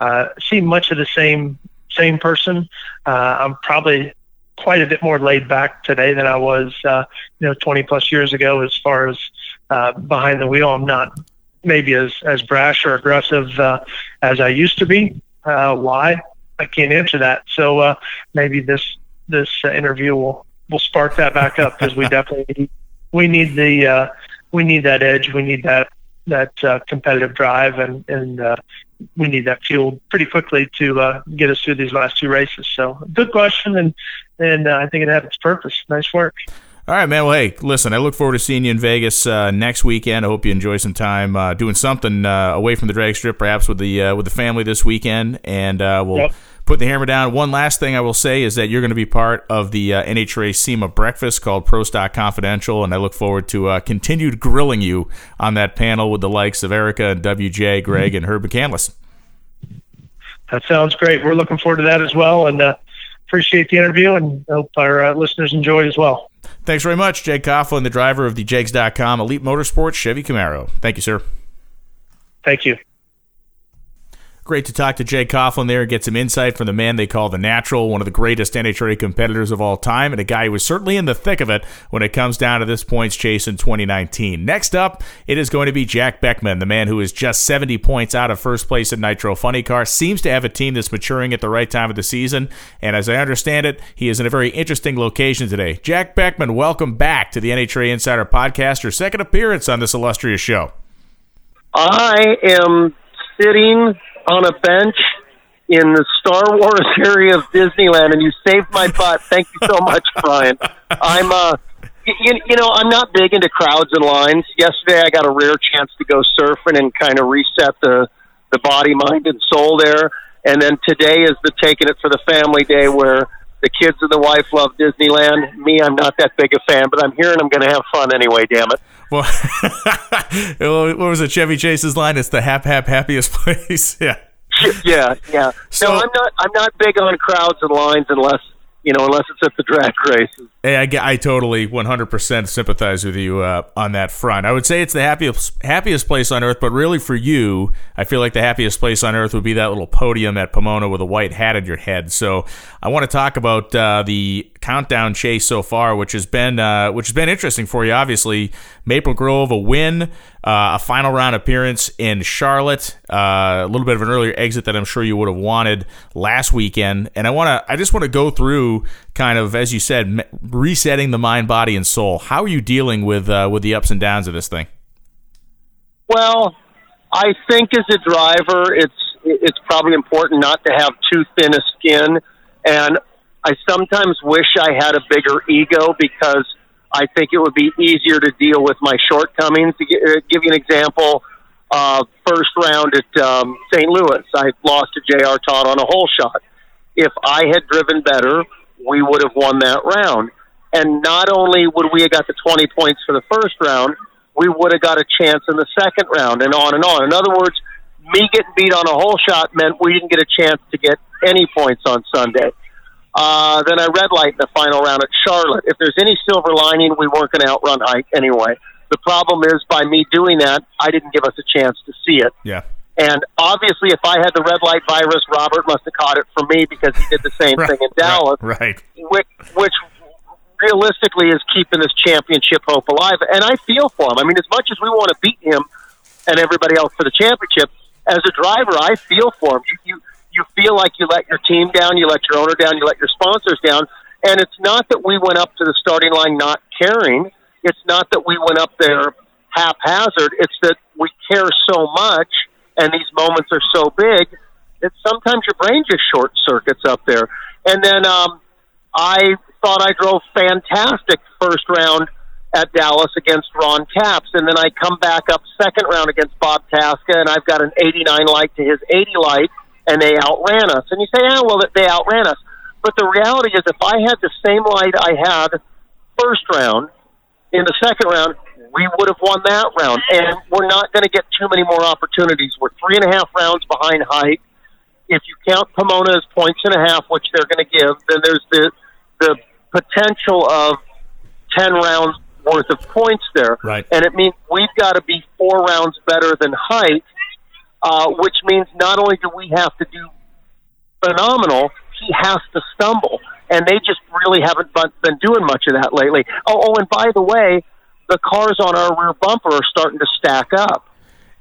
uh, see much of the same same person. Uh, I'm probably quite a bit more laid back today than I was, uh, you know, 20 plus years ago. As far as uh, behind the wheel, I'm not maybe as as brash or aggressive uh, as I used to be. Uh, why? I can't answer that. So uh, maybe this this uh, interview will will spark that back up because we [laughs] definitely we need the uh, we need that edge. We need that that uh, competitive drive, and and uh, we need that fuel pretty quickly to uh, get us through these last two races. So, good question, and and uh, I think it had its purpose. Nice work. All right, man. Well, hey, listen, I look forward to seeing you in Vegas uh, next weekend. I hope you enjoy some time uh, doing something uh, away from the drag strip, perhaps with the uh, with the family this weekend, and uh, we'll. Yep put the hammer down. One last thing I will say is that you're going to be part of the uh, NHRA SEMA breakfast called Pro Stock Confidential, and I look forward to uh, continued grilling you on that panel with the likes of Erica and WJ, Greg, and Herb McCandless. That sounds great. We're looking forward to that as well, and uh, appreciate the interview, and hope our uh, listeners enjoy as well. Thanks very much, Jeg Coughlin, the driver of the Jegs.com Elite Motorsports Chevy Camaro. Thank you, sir. Thank you. Great to talk to Jeg Coughlin there and get some insight from the man they call the natural, one of the greatest NHRA competitors of all time, and a guy who was certainly in the thick of it when it comes down to this points chase in 2019. Next up, it is going to be Jack Beckman, the man who is just 70 points out of first place in Nitro Funny Car, seems to have a team that's maturing at the right time of the season, and as I understand it, he is in a very interesting location today. Jack Beckman, welcome back to the NHRA Insider Podcast, your second appearance on this illustrious show. I am sitting on a bench in the Star Wars [laughs] area of Disneyland, and you saved my butt. Thank you so much, Brian. I'm uh, you, you know, I'm not big into crowds and lines. Yesterday, I got a rare chance to go surfing and kind of reset the the body, mind, and soul there. And then today is the taking it for the family day where the kids and the wife love Disneyland. Me, I'm not that big a fan, but I'm here and I'm going to have fun anyway. Damn it! [laughs] Well, what was it? Chevy Chase's line? It's the hap hap happiest [laughs] place. [laughs] yeah. Yeah, yeah. So- no, I'm not. I'm not big on crowds and lines unless you know, unless it's at the drag races. I, I totally 100% sympathize with you uh, on that front. I would say it's the happiest happiest place on earth, but really for you, I feel like the happiest place on earth would be that little podium at Pomona with a white hat on your head. So I want to talk about uh, the countdown chase so far, which has been uh, which has been interesting for you. Obviously, Maple Grove a win, uh, a final round appearance in Charlotte, uh, a little bit of an earlier exit that I'm sure you would have wanted last weekend. And I want to I just want to go through kind of as you said, resetting the mind, body, and soul. How are you dealing with uh, with the ups and downs of this thing? Well, I think as a driver, it's it's probably important not to have too thin a skin, and I sometimes wish I had a bigger ego because I think it would be easier to deal with my shortcomings. To uh, give you an example, uh, first round at um, St. Louis, I lost to J.R. Todd on a hole shot. If I had driven better, we would have won that round. And not only would we have got the 20 points for the first round, we would have got a chance in the second round, and on and on. In other words, me getting beat on a hole shot meant we didn't get a chance to get any points on Sunday. Uh, then I red light in the final round at Charlotte. If there's any silver lining, we weren't going to outrun Hight anyway. The problem is, by me doing that, I didn't give us a chance to see it. Yeah. And obviously, if I had the red light virus, Robert must have caught it from me because he did the same [laughs] thing in Dallas Right. which, which realistically is keeping this championship hope alive. And I feel for him. I mean, as much as we want to beat him and everybody else for the championship, as a driver, I feel for him. You, you you feel like you let your team down, you let your owner down, you let your sponsors down. And it's not that we went up to the starting line not caring. It's not that we went up there haphazard. It's that we care so much, and these moments are so big that sometimes your brain just short circuits up there. And then um, I thought I drove fantastic first round at Dallas against Ron Capps, and then I come back up second round against Bob Tasca, and I've got an 89 light to his 80 light, and they outran us. And you say, yeah, well, they outran us. But the reality is, if I had the same light I had first round in the second round, we would have won that round. And we're not going to get too many more opportunities. We're three and a half rounds behind Hight. If you count Pomona as points and a half, which they're going to give, then there's the the potential of ten rounds worth of points there. Right. And it means we've got to be four rounds better than Hight, uh, which means not only do we have to do phenomenal, he has to stumble. And they just really haven't been been doing much of that lately. Oh, oh, and by the way, the cars on our rear bumper are starting to stack up.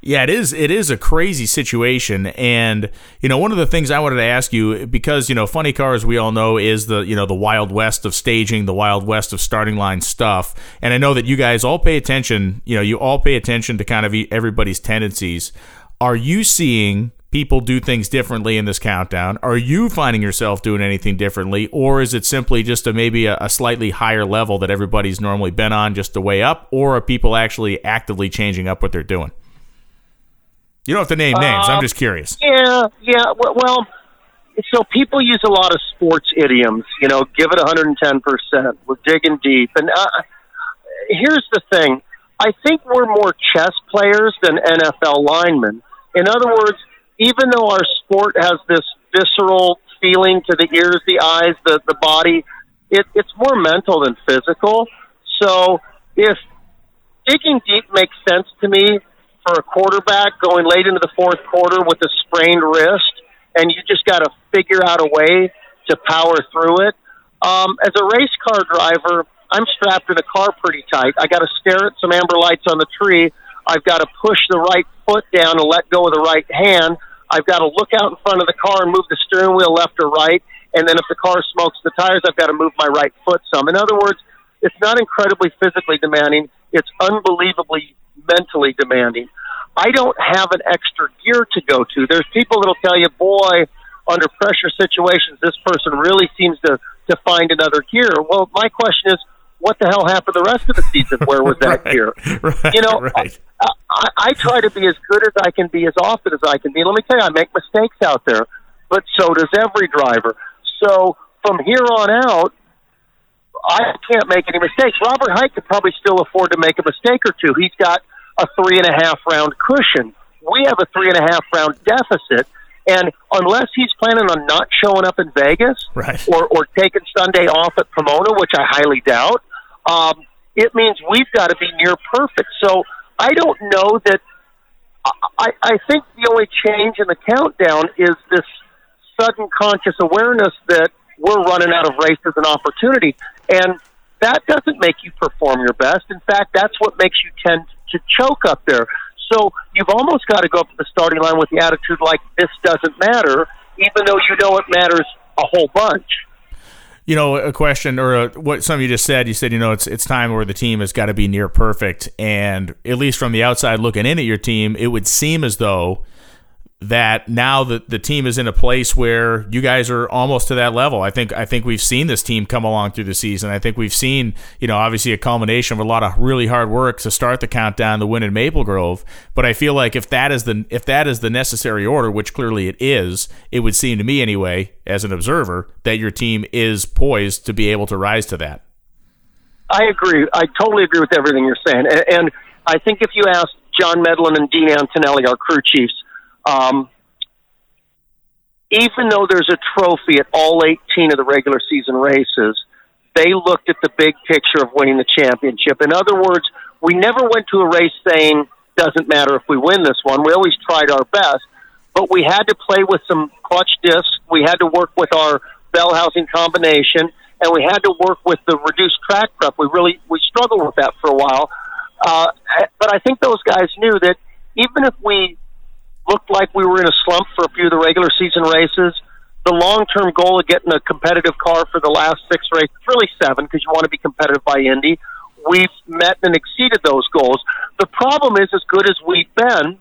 Yeah, it is. It is a crazy situation, and you know, one of the things I wanted to ask you because you know, funny cars we all know is the you know the wild west of staging, the wild west of starting line stuff, and I know that you guys all pay attention. You know, you all pay attention to kind of everybody's tendencies. Are you seeing people do things differently in this countdown? Are you finding yourself doing anything differently, or is it simply just a maybe a, a slightly higher level that everybody's normally been on, just a way up, or are people actually actively changing up what they're doing? You don't have to name names. I'm just curious. Yeah, yeah. Well, so people use a lot of sports idioms. You know, give it 110 percent. We're digging deep, and uh, here's the thing: I think we're more chess players than NFL linemen. In other words, even though our sport has this visceral feeling to the ears, the eyes, the the body, it, it's more mental than physical. So if digging deep makes sense to me for a quarterback going late into the fourth quarter with a sprained wrist, and you just got to figure out a way to power through it. Um, as a race car driver, I'm strapped in a car pretty tight. I got to stare at some amber lights on the tree. I've got to push the right foot down and let go of the right hand. I've got to look out in front of the car and move the steering wheel left or right. And then if the car smokes the tires, I've got to move my right foot some. In other words, it's not incredibly physically demanding. It's unbelievably mentally demanding. I don't have an extra gear to go to. There's people that'll tell you, boy, under pressure situations, this person really seems to, to find another gear. Well, my question is, what the hell happened the rest of the season? Where was [laughs] that right, gear? Right, you know, right. I, I, I try to be as good as I can be as often as I can be. Let me tell you, I make mistakes out there, but so does every driver. So from here on out, I can't make any mistakes. Robert Hight could probably still afford to make a mistake or two. He's got a three and a half round cushion. We have a three and a half round deficit. And unless he's planning on not showing up in Vegas Right. or, or taking Sunday off at Pomona, which I highly doubt, um, it means we've got to be near perfect. So I don't know that. I, I think the only change in the countdown is this sudden conscious awareness that we're running out of races and opportunity. And that doesn't make you perform your best. In fact, that's what makes you tend to choke up there. So you've almost got to go up to the starting line with the attitude like this doesn't matter, even though you know it matters a whole bunch. You know, a question or a, what some of you just said. You said, you know, it's it's time where the team has got to be near perfect, and at least from the outside looking in at your team, it would seem as though that now that the team is in a place where you guys are almost to that level. I think I think we've seen this team come along through the season. I think we've seen, you know, obviously a culmination of a lot of really hard work to start the countdown, the win in Maple Grove. But I feel like if that is the if that is the necessary order, which clearly it is, it would seem to me anyway, as an observer, that your team is poised to be able to rise to that. I agree. I totally agree with everything you're saying. And, and I think if you ask John Medlin and Dean Antonelli, our crew chiefs, um, even though there's a trophy at all 18 of the regular season races, they looked at the big picture of winning the championship. In other words, we never went to a race saying, doesn't matter if we win this one. We always tried our best, but we had to play with some clutch discs. We had to work with our bell housing combination, and we had to work with the reduced track prep. We really we struggled with that for a while, uh, but I think those guys knew that even if we looked like we were in a slump for a few of the regular season races. The long term goal of getting a competitive car for the last six races, really seven, because you want to be competitive by Indy, we've met and exceeded those goals. The problem is, as good as we've been,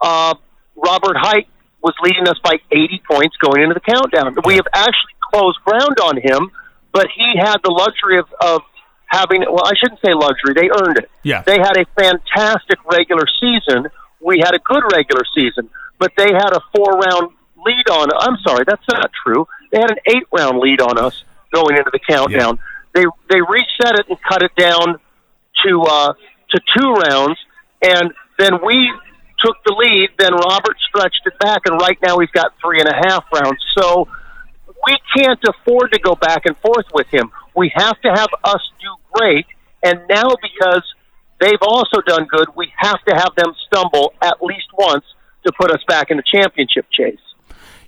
uh, Robert Hight was leading us by 80 points going into the countdown. We have actually closed ground on him, but he had the luxury of, of having, well, I shouldn't say luxury, they earned it. Yeah. They had a fantastic regular season we had a good regular season, but they had a four round lead on. I'm sorry, that's not true. They had an eight round lead on us going into the countdown. They they reset it and cut it down to uh, to two rounds, and then we took the lead. Then Robert stretched it back, and right now we've got three and a half rounds. So we can't afford to go back and forth with him. We have to have us do great, and now because they've also done good. We have to have them stumble at least once to put us back in the championship chase.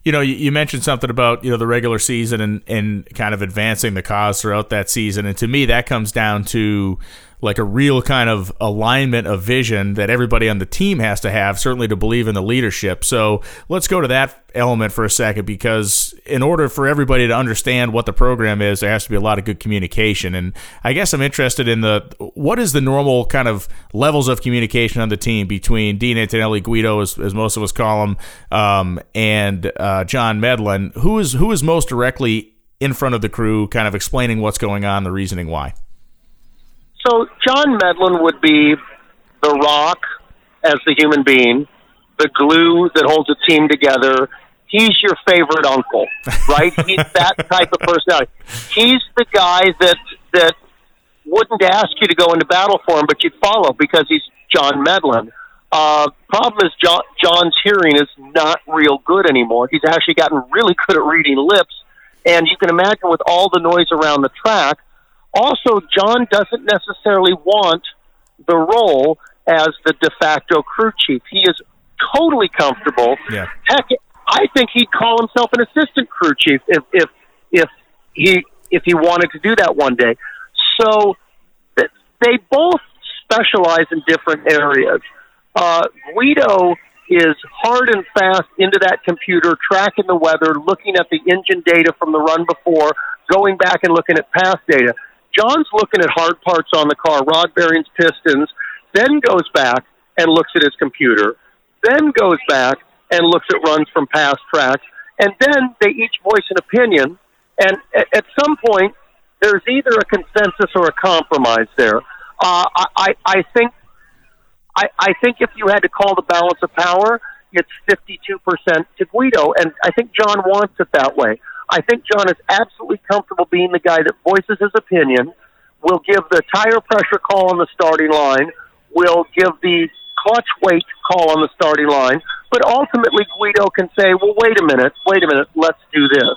You know, you, mentioned something about you know the regular season and and kind of advancing the cause throughout that season, and to me that comes down to like a real kind of alignment of vision that everybody on the team has to have, certainly to believe in the leadership. So let's go to that element for a second because in order for everybody to understand what the program is, there has to be a lot of good communication. And I guess I'm interested in the what is the normal kind of levels of communication on the team between Dean Antonelli Guido, as, as most of us call him, um, and uh, John Medlin. Who is who is most directly in front of the crew, kind of explaining what's going on, the reasoning why? So John Medlin would be the rock as the human being, the glue that holds a team together. He's your favorite uncle, right? He's [laughs] that type of personality. He's the guy that that wouldn't ask you to go into battle for him, but you'd follow because he's John Medlin. Uh, problem is John, John's hearing is not real good anymore. He's actually gotten really good at reading lips, and you can imagine with all the noise around the track, also, John doesn't necessarily want the role as the de facto crew chief. He is totally comfortable. Yeah. Heck, I think he'd call himself an assistant crew chief if if if he if he wanted to do that one day. So they both specialize in different areas. Uh, Guido is hard and fast into that computer, tracking the weather, looking at the engine data from the run before, going back and looking at past data. John's looking at hard parts on the car, rod bearings, pistons, then goes back and looks at his computer, then goes back and looks at runs from past tracks, and then they each voice an opinion. And at, at some point, there's either a consensus or a compromise there. Uh, I, I, I think I, I think if you had to call the balance of power, it's 52% to Guido, and I think John wants it that way. I think John is absolutely comfortable being the guy that voices his opinion, will give the tire pressure call on the starting line, will give the clutch weight call on the starting line, but ultimately Guido can say, well, wait a minute, wait a minute, let's do this.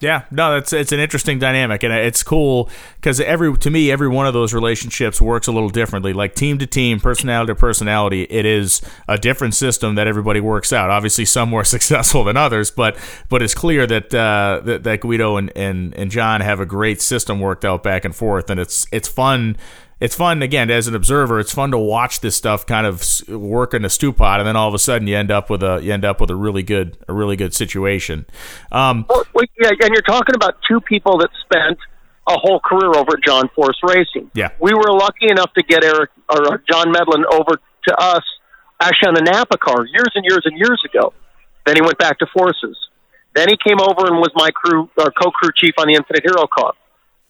Yeah, no, it's it's an interesting dynamic, and it's cool because every to me every one of those relationships works a little differently. Like team to team, personality to personality, it is a different system that everybody works out. Obviously, some more [laughs] successful than others, but but it's clear that uh, that, that Guido and, and and John have a great system worked out back and forth, and it's it's fun it's fun again as an observer. It's fun to watch this stuff kind of work in a stew pot, and then all of a sudden you end up with a you end up with a really good a really good situation. Um, well, yeah, and you're talking about two people that spent a whole career over at John Force Racing. Yeah, we were lucky enough to get Eric or uh, John Medlin over to us actually on the Napa car years and years and years ago. Then he went back to Forces. Then he came over and was my crew or co-crew chief on the Infinite Hero car.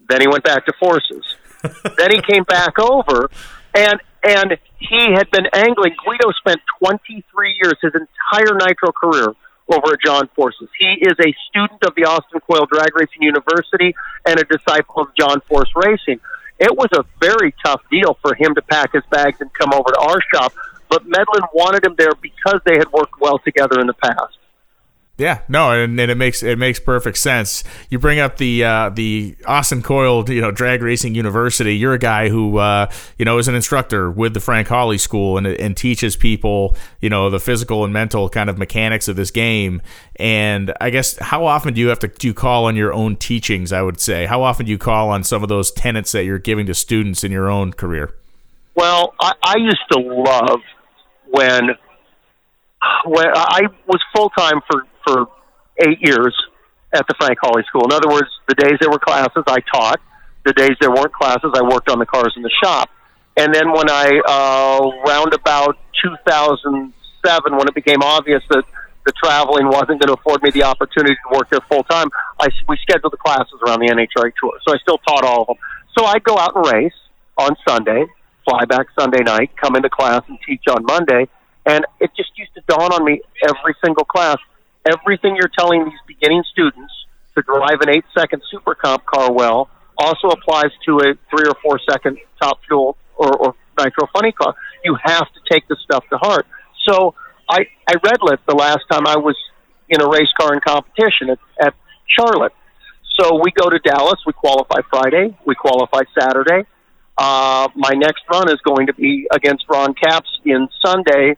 Then he went back to Forces [laughs] then he came back over, and and he had been angling. Guido spent 23 years, his entire nitro career, over at John Forces. He is a student of the Austin Coil Drag Racing University and a disciple of John Force Racing. It was a very tough deal for him to pack his bags and come over to our shop, but Medlin wanted him there because they had worked well together in the past. Yeah, no, and, and, it makes it makes perfect sense. You bring up the uh, the Austin Coil, you know, Drag Racing University. You're a guy who uh, you know is an instructor with the Frank Hawley School and and teaches people, you know, the physical and mental kind of mechanics of this game. And I guess how often do you have to do you call on your own teachings? I would say how often do you call on some of those tenets that you're giving to students in your own career? Well, I, I used to love when when I was full time for for eight years at the Frank Hawley School. In other words, the days there were classes, I taught. The days there weren't classes, I worked on the cars in the shop. And then when I, uh, round about 2007, when it became obvious that the traveling wasn't going to afford me the opportunity to work there full time, I, we scheduled the classes around the NHRA tour. So I still taught all of them. So I'd go out and race on Sunday, fly back Sunday night, come into class and teach on Monday. And it just used to dawn on me every single class everything you're telling these beginning students to drive an eight second super comp car well also applies to a three or four second top fuel or, or nitro funny car. You have to take this stuff to heart. So I, I read redlit the last time I was in a race car in competition at, at Charlotte. So we go to Dallas. We qualify Friday. We qualify Saturday. Uh, my next run is going to be against Ron Capps in Sunday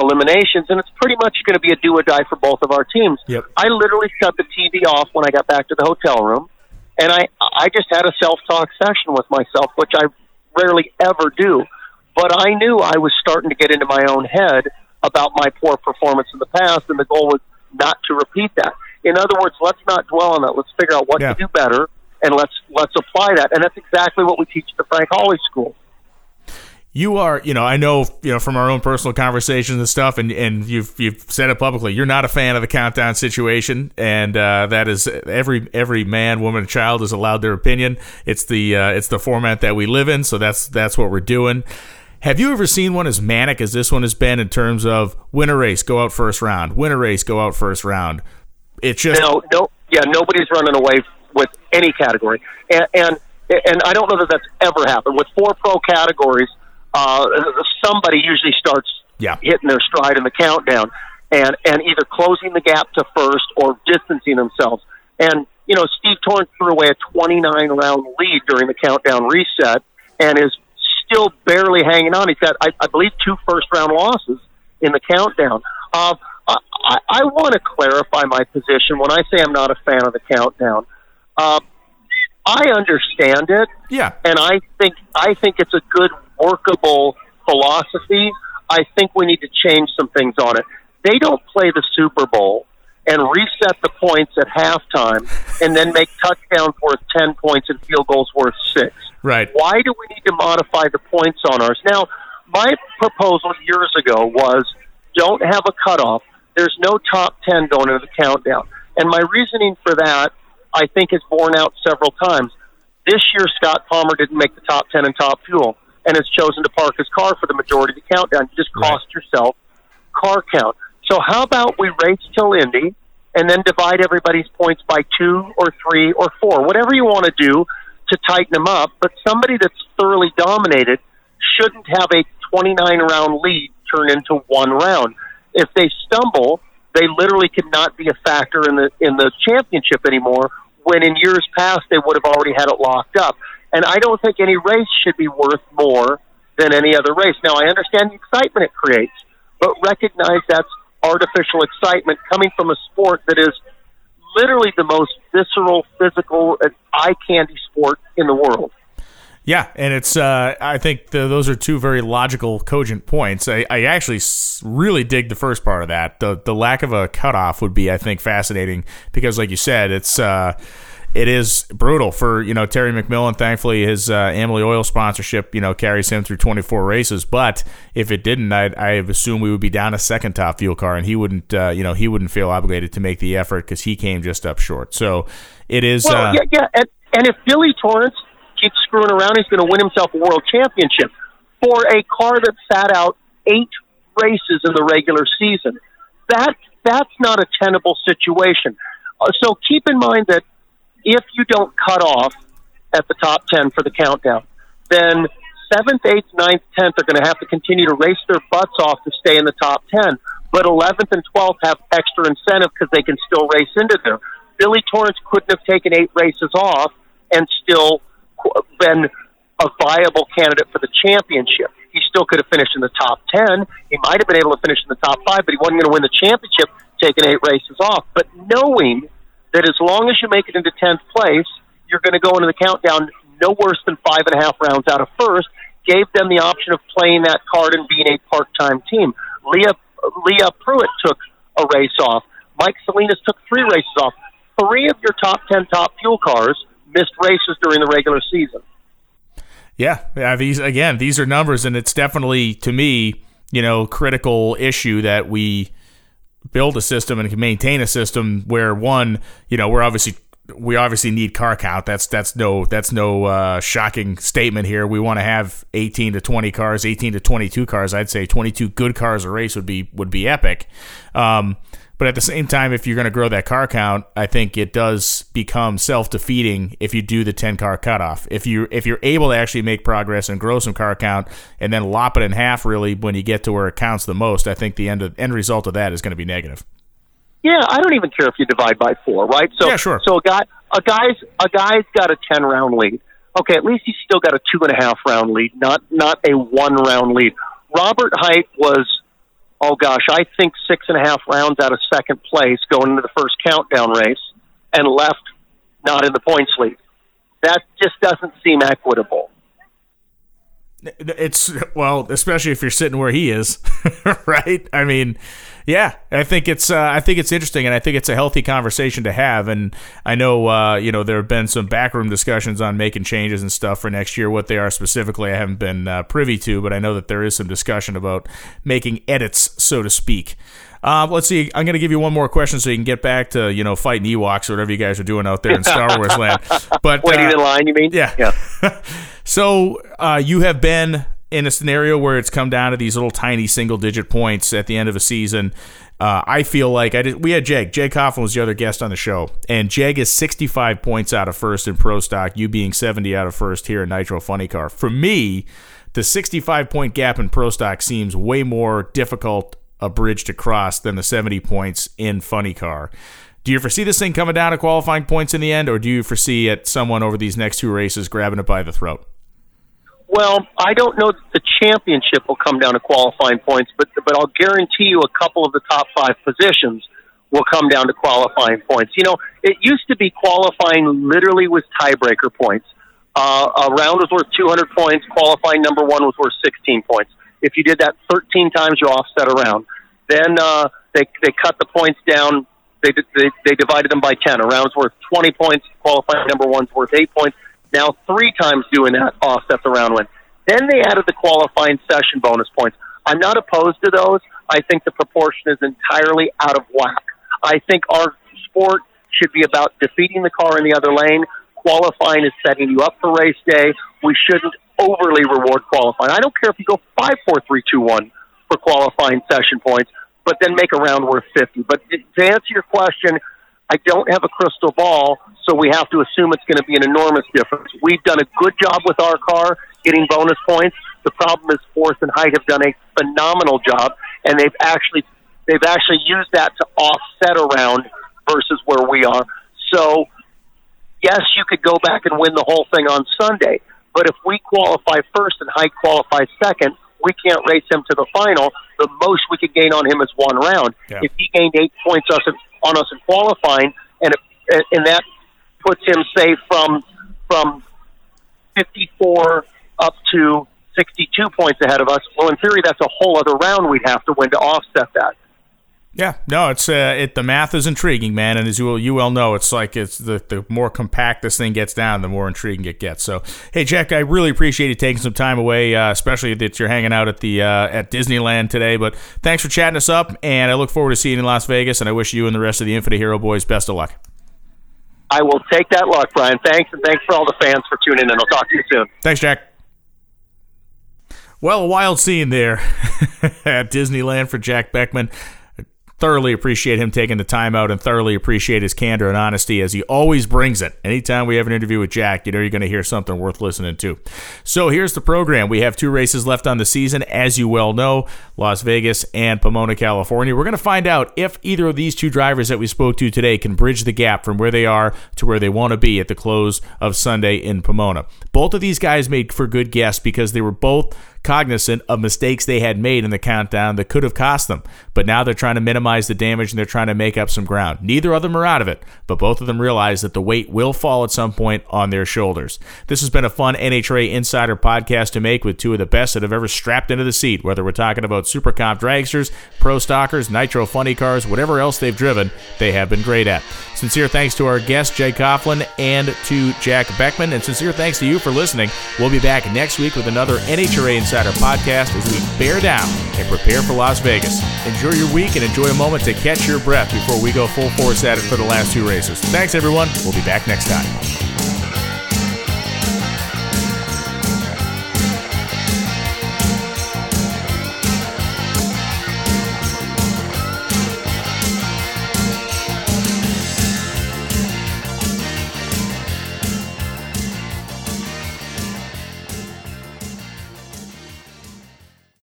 eliminations, and it's pretty much going to be a do or die for both of our teams. Yep. I literally shut the TV off when I got back to the hotel room, and I I just had a self talk session with myself, which I rarely ever do. But I knew I was starting to get into my own head about my poor performance in the past, and the goal was not to repeat that. In other words, let's not dwell on that. Let's figure out what yeah. to do better, and let's let's apply that. And that's exactly what we teach at the Frank Hawley School you are, you know, I know, you know, from our own personal conversations and stuff, and, and you've you've said it publicly. You're not a fan of the countdown situation, and uh, that is every every man, woman, child is allowed their opinion. It's the uh, it's the format that we live in, so that's that's what we're doing. Have you ever seen one as manic as this one has been in terms of win a race, go out first round, win a race, go out first round? It's just no, no, yeah, nobody's running away with any category, and and and I don't know that that's ever happened with four pro categories uh, somebody usually starts yeah. hitting their stride in the countdown and and either closing the gap to first or distancing themselves. And you know, Steve Torrence threw away a 29 round lead during the countdown reset and is still barely hanging on. He's got, I, I believe, two first round losses in the countdown. Uh, I, I want to clarify my position when I say I'm not a fan of the countdown. Uh, I understand it. Yeah. And I think I think it's a good workable philosophy. I think we need to change some things on it. They don't play the Super Bowl and reset the points at halftime and then make touchdowns worth 10 points and field goals worth 6. Right. Why do we need to modify the points on ours? Now, my proposal years ago was don't have a cutoff. There's no top 10 going into the countdown. And my reasoning for that I think has borne out several times. This year, Scott Palmer didn't make the top 10 in top fuel and has chosen to park his car for the majority of the countdown. You just cost right. yourself car count. So how about we race till Indy and then divide everybody's points by two or three or four, whatever you want to do to tighten them up. But somebody that's thoroughly dominated shouldn't have a 29 round lead turn into one round. If they stumble, they literally could not be a factor in the in the championship anymore. When in years past they would have already had it locked up. And I don't think any race should be worth more than any other race. Now I understand the excitement it creates, but recognize that's artificial excitement coming from a sport that is literally the most visceral, physical, eye candy sport in the world. Yeah, and it's uh, I think the, those are two very logical, cogent points. I, I actually really dig the first part of that. The the lack of a cutoff would be, I think, fascinating because, like you said, it's. Uh, it is brutal for you know Terry McMillan. Thankfully, his uh, Amalie Oil sponsorship you know carries him through 24 races. But if it didn't, I'd, I assume we would be down a second top fuel car, and he wouldn't uh, you know he wouldn't feel obligated to make the effort because he came just up short. So it is. Well, uh, yeah, yeah, and, and if Billy Torrence keeps screwing around, he's going to win himself a world championship for a car that sat out eight races in the regular season. That that's not a tenable situation. Uh, so keep in mind that if you don't cut off at the top 10 for the countdown, then 7th, 8th, 9th, 10th are going to have to continue to race their butts off to stay in the top 10. But 11th and 12th have extra incentive because they can still race into there. Billy Torrence couldn't have taken eight races off and still been a viable candidate for the championship. He still could have finished in the top 10. He might have been able to finish in the top five, but he wasn't going to win the championship taking eight races off. But knowing that as long as you make it into 10th place, you're going to go into the countdown no worse than five and a half rounds out of first, gave them the option of playing that card and being a part-time team. Leah, Leah Pruett took a race off. Mike Salinas took three races off. Three of your top 10 top fuel cars missed races during the regular season. Yeah, yeah. These again, these are numbers, and it's definitely to me, you know, critical issue that we build a system and can maintain a system where one, you know, we're obviously we obviously need car count. That's that's no that's no uh, shocking statement here. We want to have 18 to 20 cars, 18 to 22 cars. I'd say 22 good cars a race would be would be epic. Um, but at the same time, if you're going to grow that car count, I think it does become self defeating if you do the 10 car cutoff. If you if you're able to actually make progress and grow some car count, and then lop it in half really when you get to where it counts the most, I think the end of, end result of that is going to be negative. Yeah, I don't even care if you divide by four, right? So yeah, sure. So a guy a guy's a guy's got a 10 round lead. Okay, at least he's still got a two and a half round lead, not not a one round lead. Robert Hight was oh gosh, I think six and a half rounds out of second place going into the first countdown race and left not in the points lead. That just doesn't seem equitable. It's well, especially if you're sitting where he is, [laughs] right? I mean, yeah, I think it's uh, I think it's interesting, and I think it's a healthy conversation to have. And I know uh, you know there have been some backroom discussions on making changes and stuff for next year. What they are specifically, I haven't been uh, privy to, but I know that there is some discussion about making edits, so to speak. Uh, let's see. I'm going to give you one more question so you can get back to you know fighting Ewoks or whatever you guys are doing out there in Star [laughs] Wars land. But waiting uh, in line, you mean? Yeah. Yeah. [laughs] so uh, you have been in a scenario where it's come down to these little tiny single digit points at the end of a season. Uh, I feel like I did, we had Jake. Jeg Coughlin was the other guest on the show, and Jeg is 65 points out of first in Pro Stock. You being 70 out of first here in Nitro Funny Car. For me, the 65 point gap in Pro Stock seems way more difficult a bridge to cross than the 70 points in Funny Car. Do you foresee this thing coming down to qualifying points in the end, or do you foresee it someone over these next two races grabbing it by the throat? Well, I don't know that the championship will come down to qualifying points, but but I'll guarantee you a couple of the top five positions will come down to qualifying points. You know, it used to be qualifying literally was tiebreaker points. Uh, a round was worth 200 points. Qualifying number one was worth 16 points. If you did that 13 times, you offset a round. Then uh, they they cut the points down. They, they they divided them by 10. A round's worth 20 points. Qualifying number one's worth eight points. Now three times doing that offsets the round win. Then they added the qualifying session bonus points. I'm not opposed to those. I think the proportion is entirely out of whack. I think our sport should be about defeating the car in the other lane. Qualifying is setting you up for race day. We shouldn't overly reward qualifying. I don't care if you go five, four, three, two, one for qualifying session points, but then make a round worth 50. But to answer your question, I don't have a crystal ball, so we have to assume it's going to be an enormous difference. We've done a good job with our car getting bonus points. The problem is Force and Hight have done a phenomenal job, and they've actually they've actually used that to offset around versus where we are. So, yes, you could go back and win the whole thing on Sunday, but if we qualify first and Hight qualifies second, we can't race him to the final. The most we could gain on him is one round. Yeah. If he gained eight points us on us in qualifying, and if, and that puts him say from from 54 up to 62 points ahead of us. Well, in theory, that's a whole other round we'd have to win to offset that. Yeah, no, it's uh, it. The math is intriguing, man, and as you well, you well know, it's like it's the the more compact this thing gets down, the more intriguing it gets. So, hey, Jack, I really appreciate you taking some time away, uh, especially that you're hanging out at the uh, at Disneyland today. But thanks for chatting us up, and I look forward to seeing you in Las Vegas. And I wish you and the rest of the Infinite Hero boys best of luck. I will take that luck, Brian. Thanks, and thanks for all the fans for tuning in. I'll talk to you soon. Thanks, Jack. Well, a wild scene there [laughs] at Disneyland for Jack Beckman thoroughly appreciate him taking the time out and thoroughly appreciate his candor and honesty as he always brings it. Anytime we have an interview with Jack, you know you're going to hear something worth listening to. So here's the program. We have two races left on the season, as you well know Las Vegas and Pomona, California. We're going to find out if either of these two drivers that we spoke to today can bridge the gap from where they are to where they want to be at the close of Sunday in Pomona. Both of these guys made for good guests because they were both cognizant of mistakes they had made in the countdown that could have cost them. But now they're trying to minimize the damage and they're trying to make up some ground. Neither of them are out of it, but both of them realize that the weight will fall at some point on their shoulders. This has been a fun NHRA Insider podcast to make with two of the best that have ever strapped into the seat, whether we're talking about Super Comp dragsters, pro stockers, nitro funny cars, whatever else they've driven, they have been great at. Sincere thanks to our guest, Jeg Coughlin, and to Jack Beckman, and sincere thanks to you for listening. We'll be back next week with another NHRA Insider Insider podcast as we bear down and prepare for Las Vegas. Enjoy your week and enjoy a moment to catch your breath before we go full force at it for the last two races. Thanks, everyone. We'll be back next time.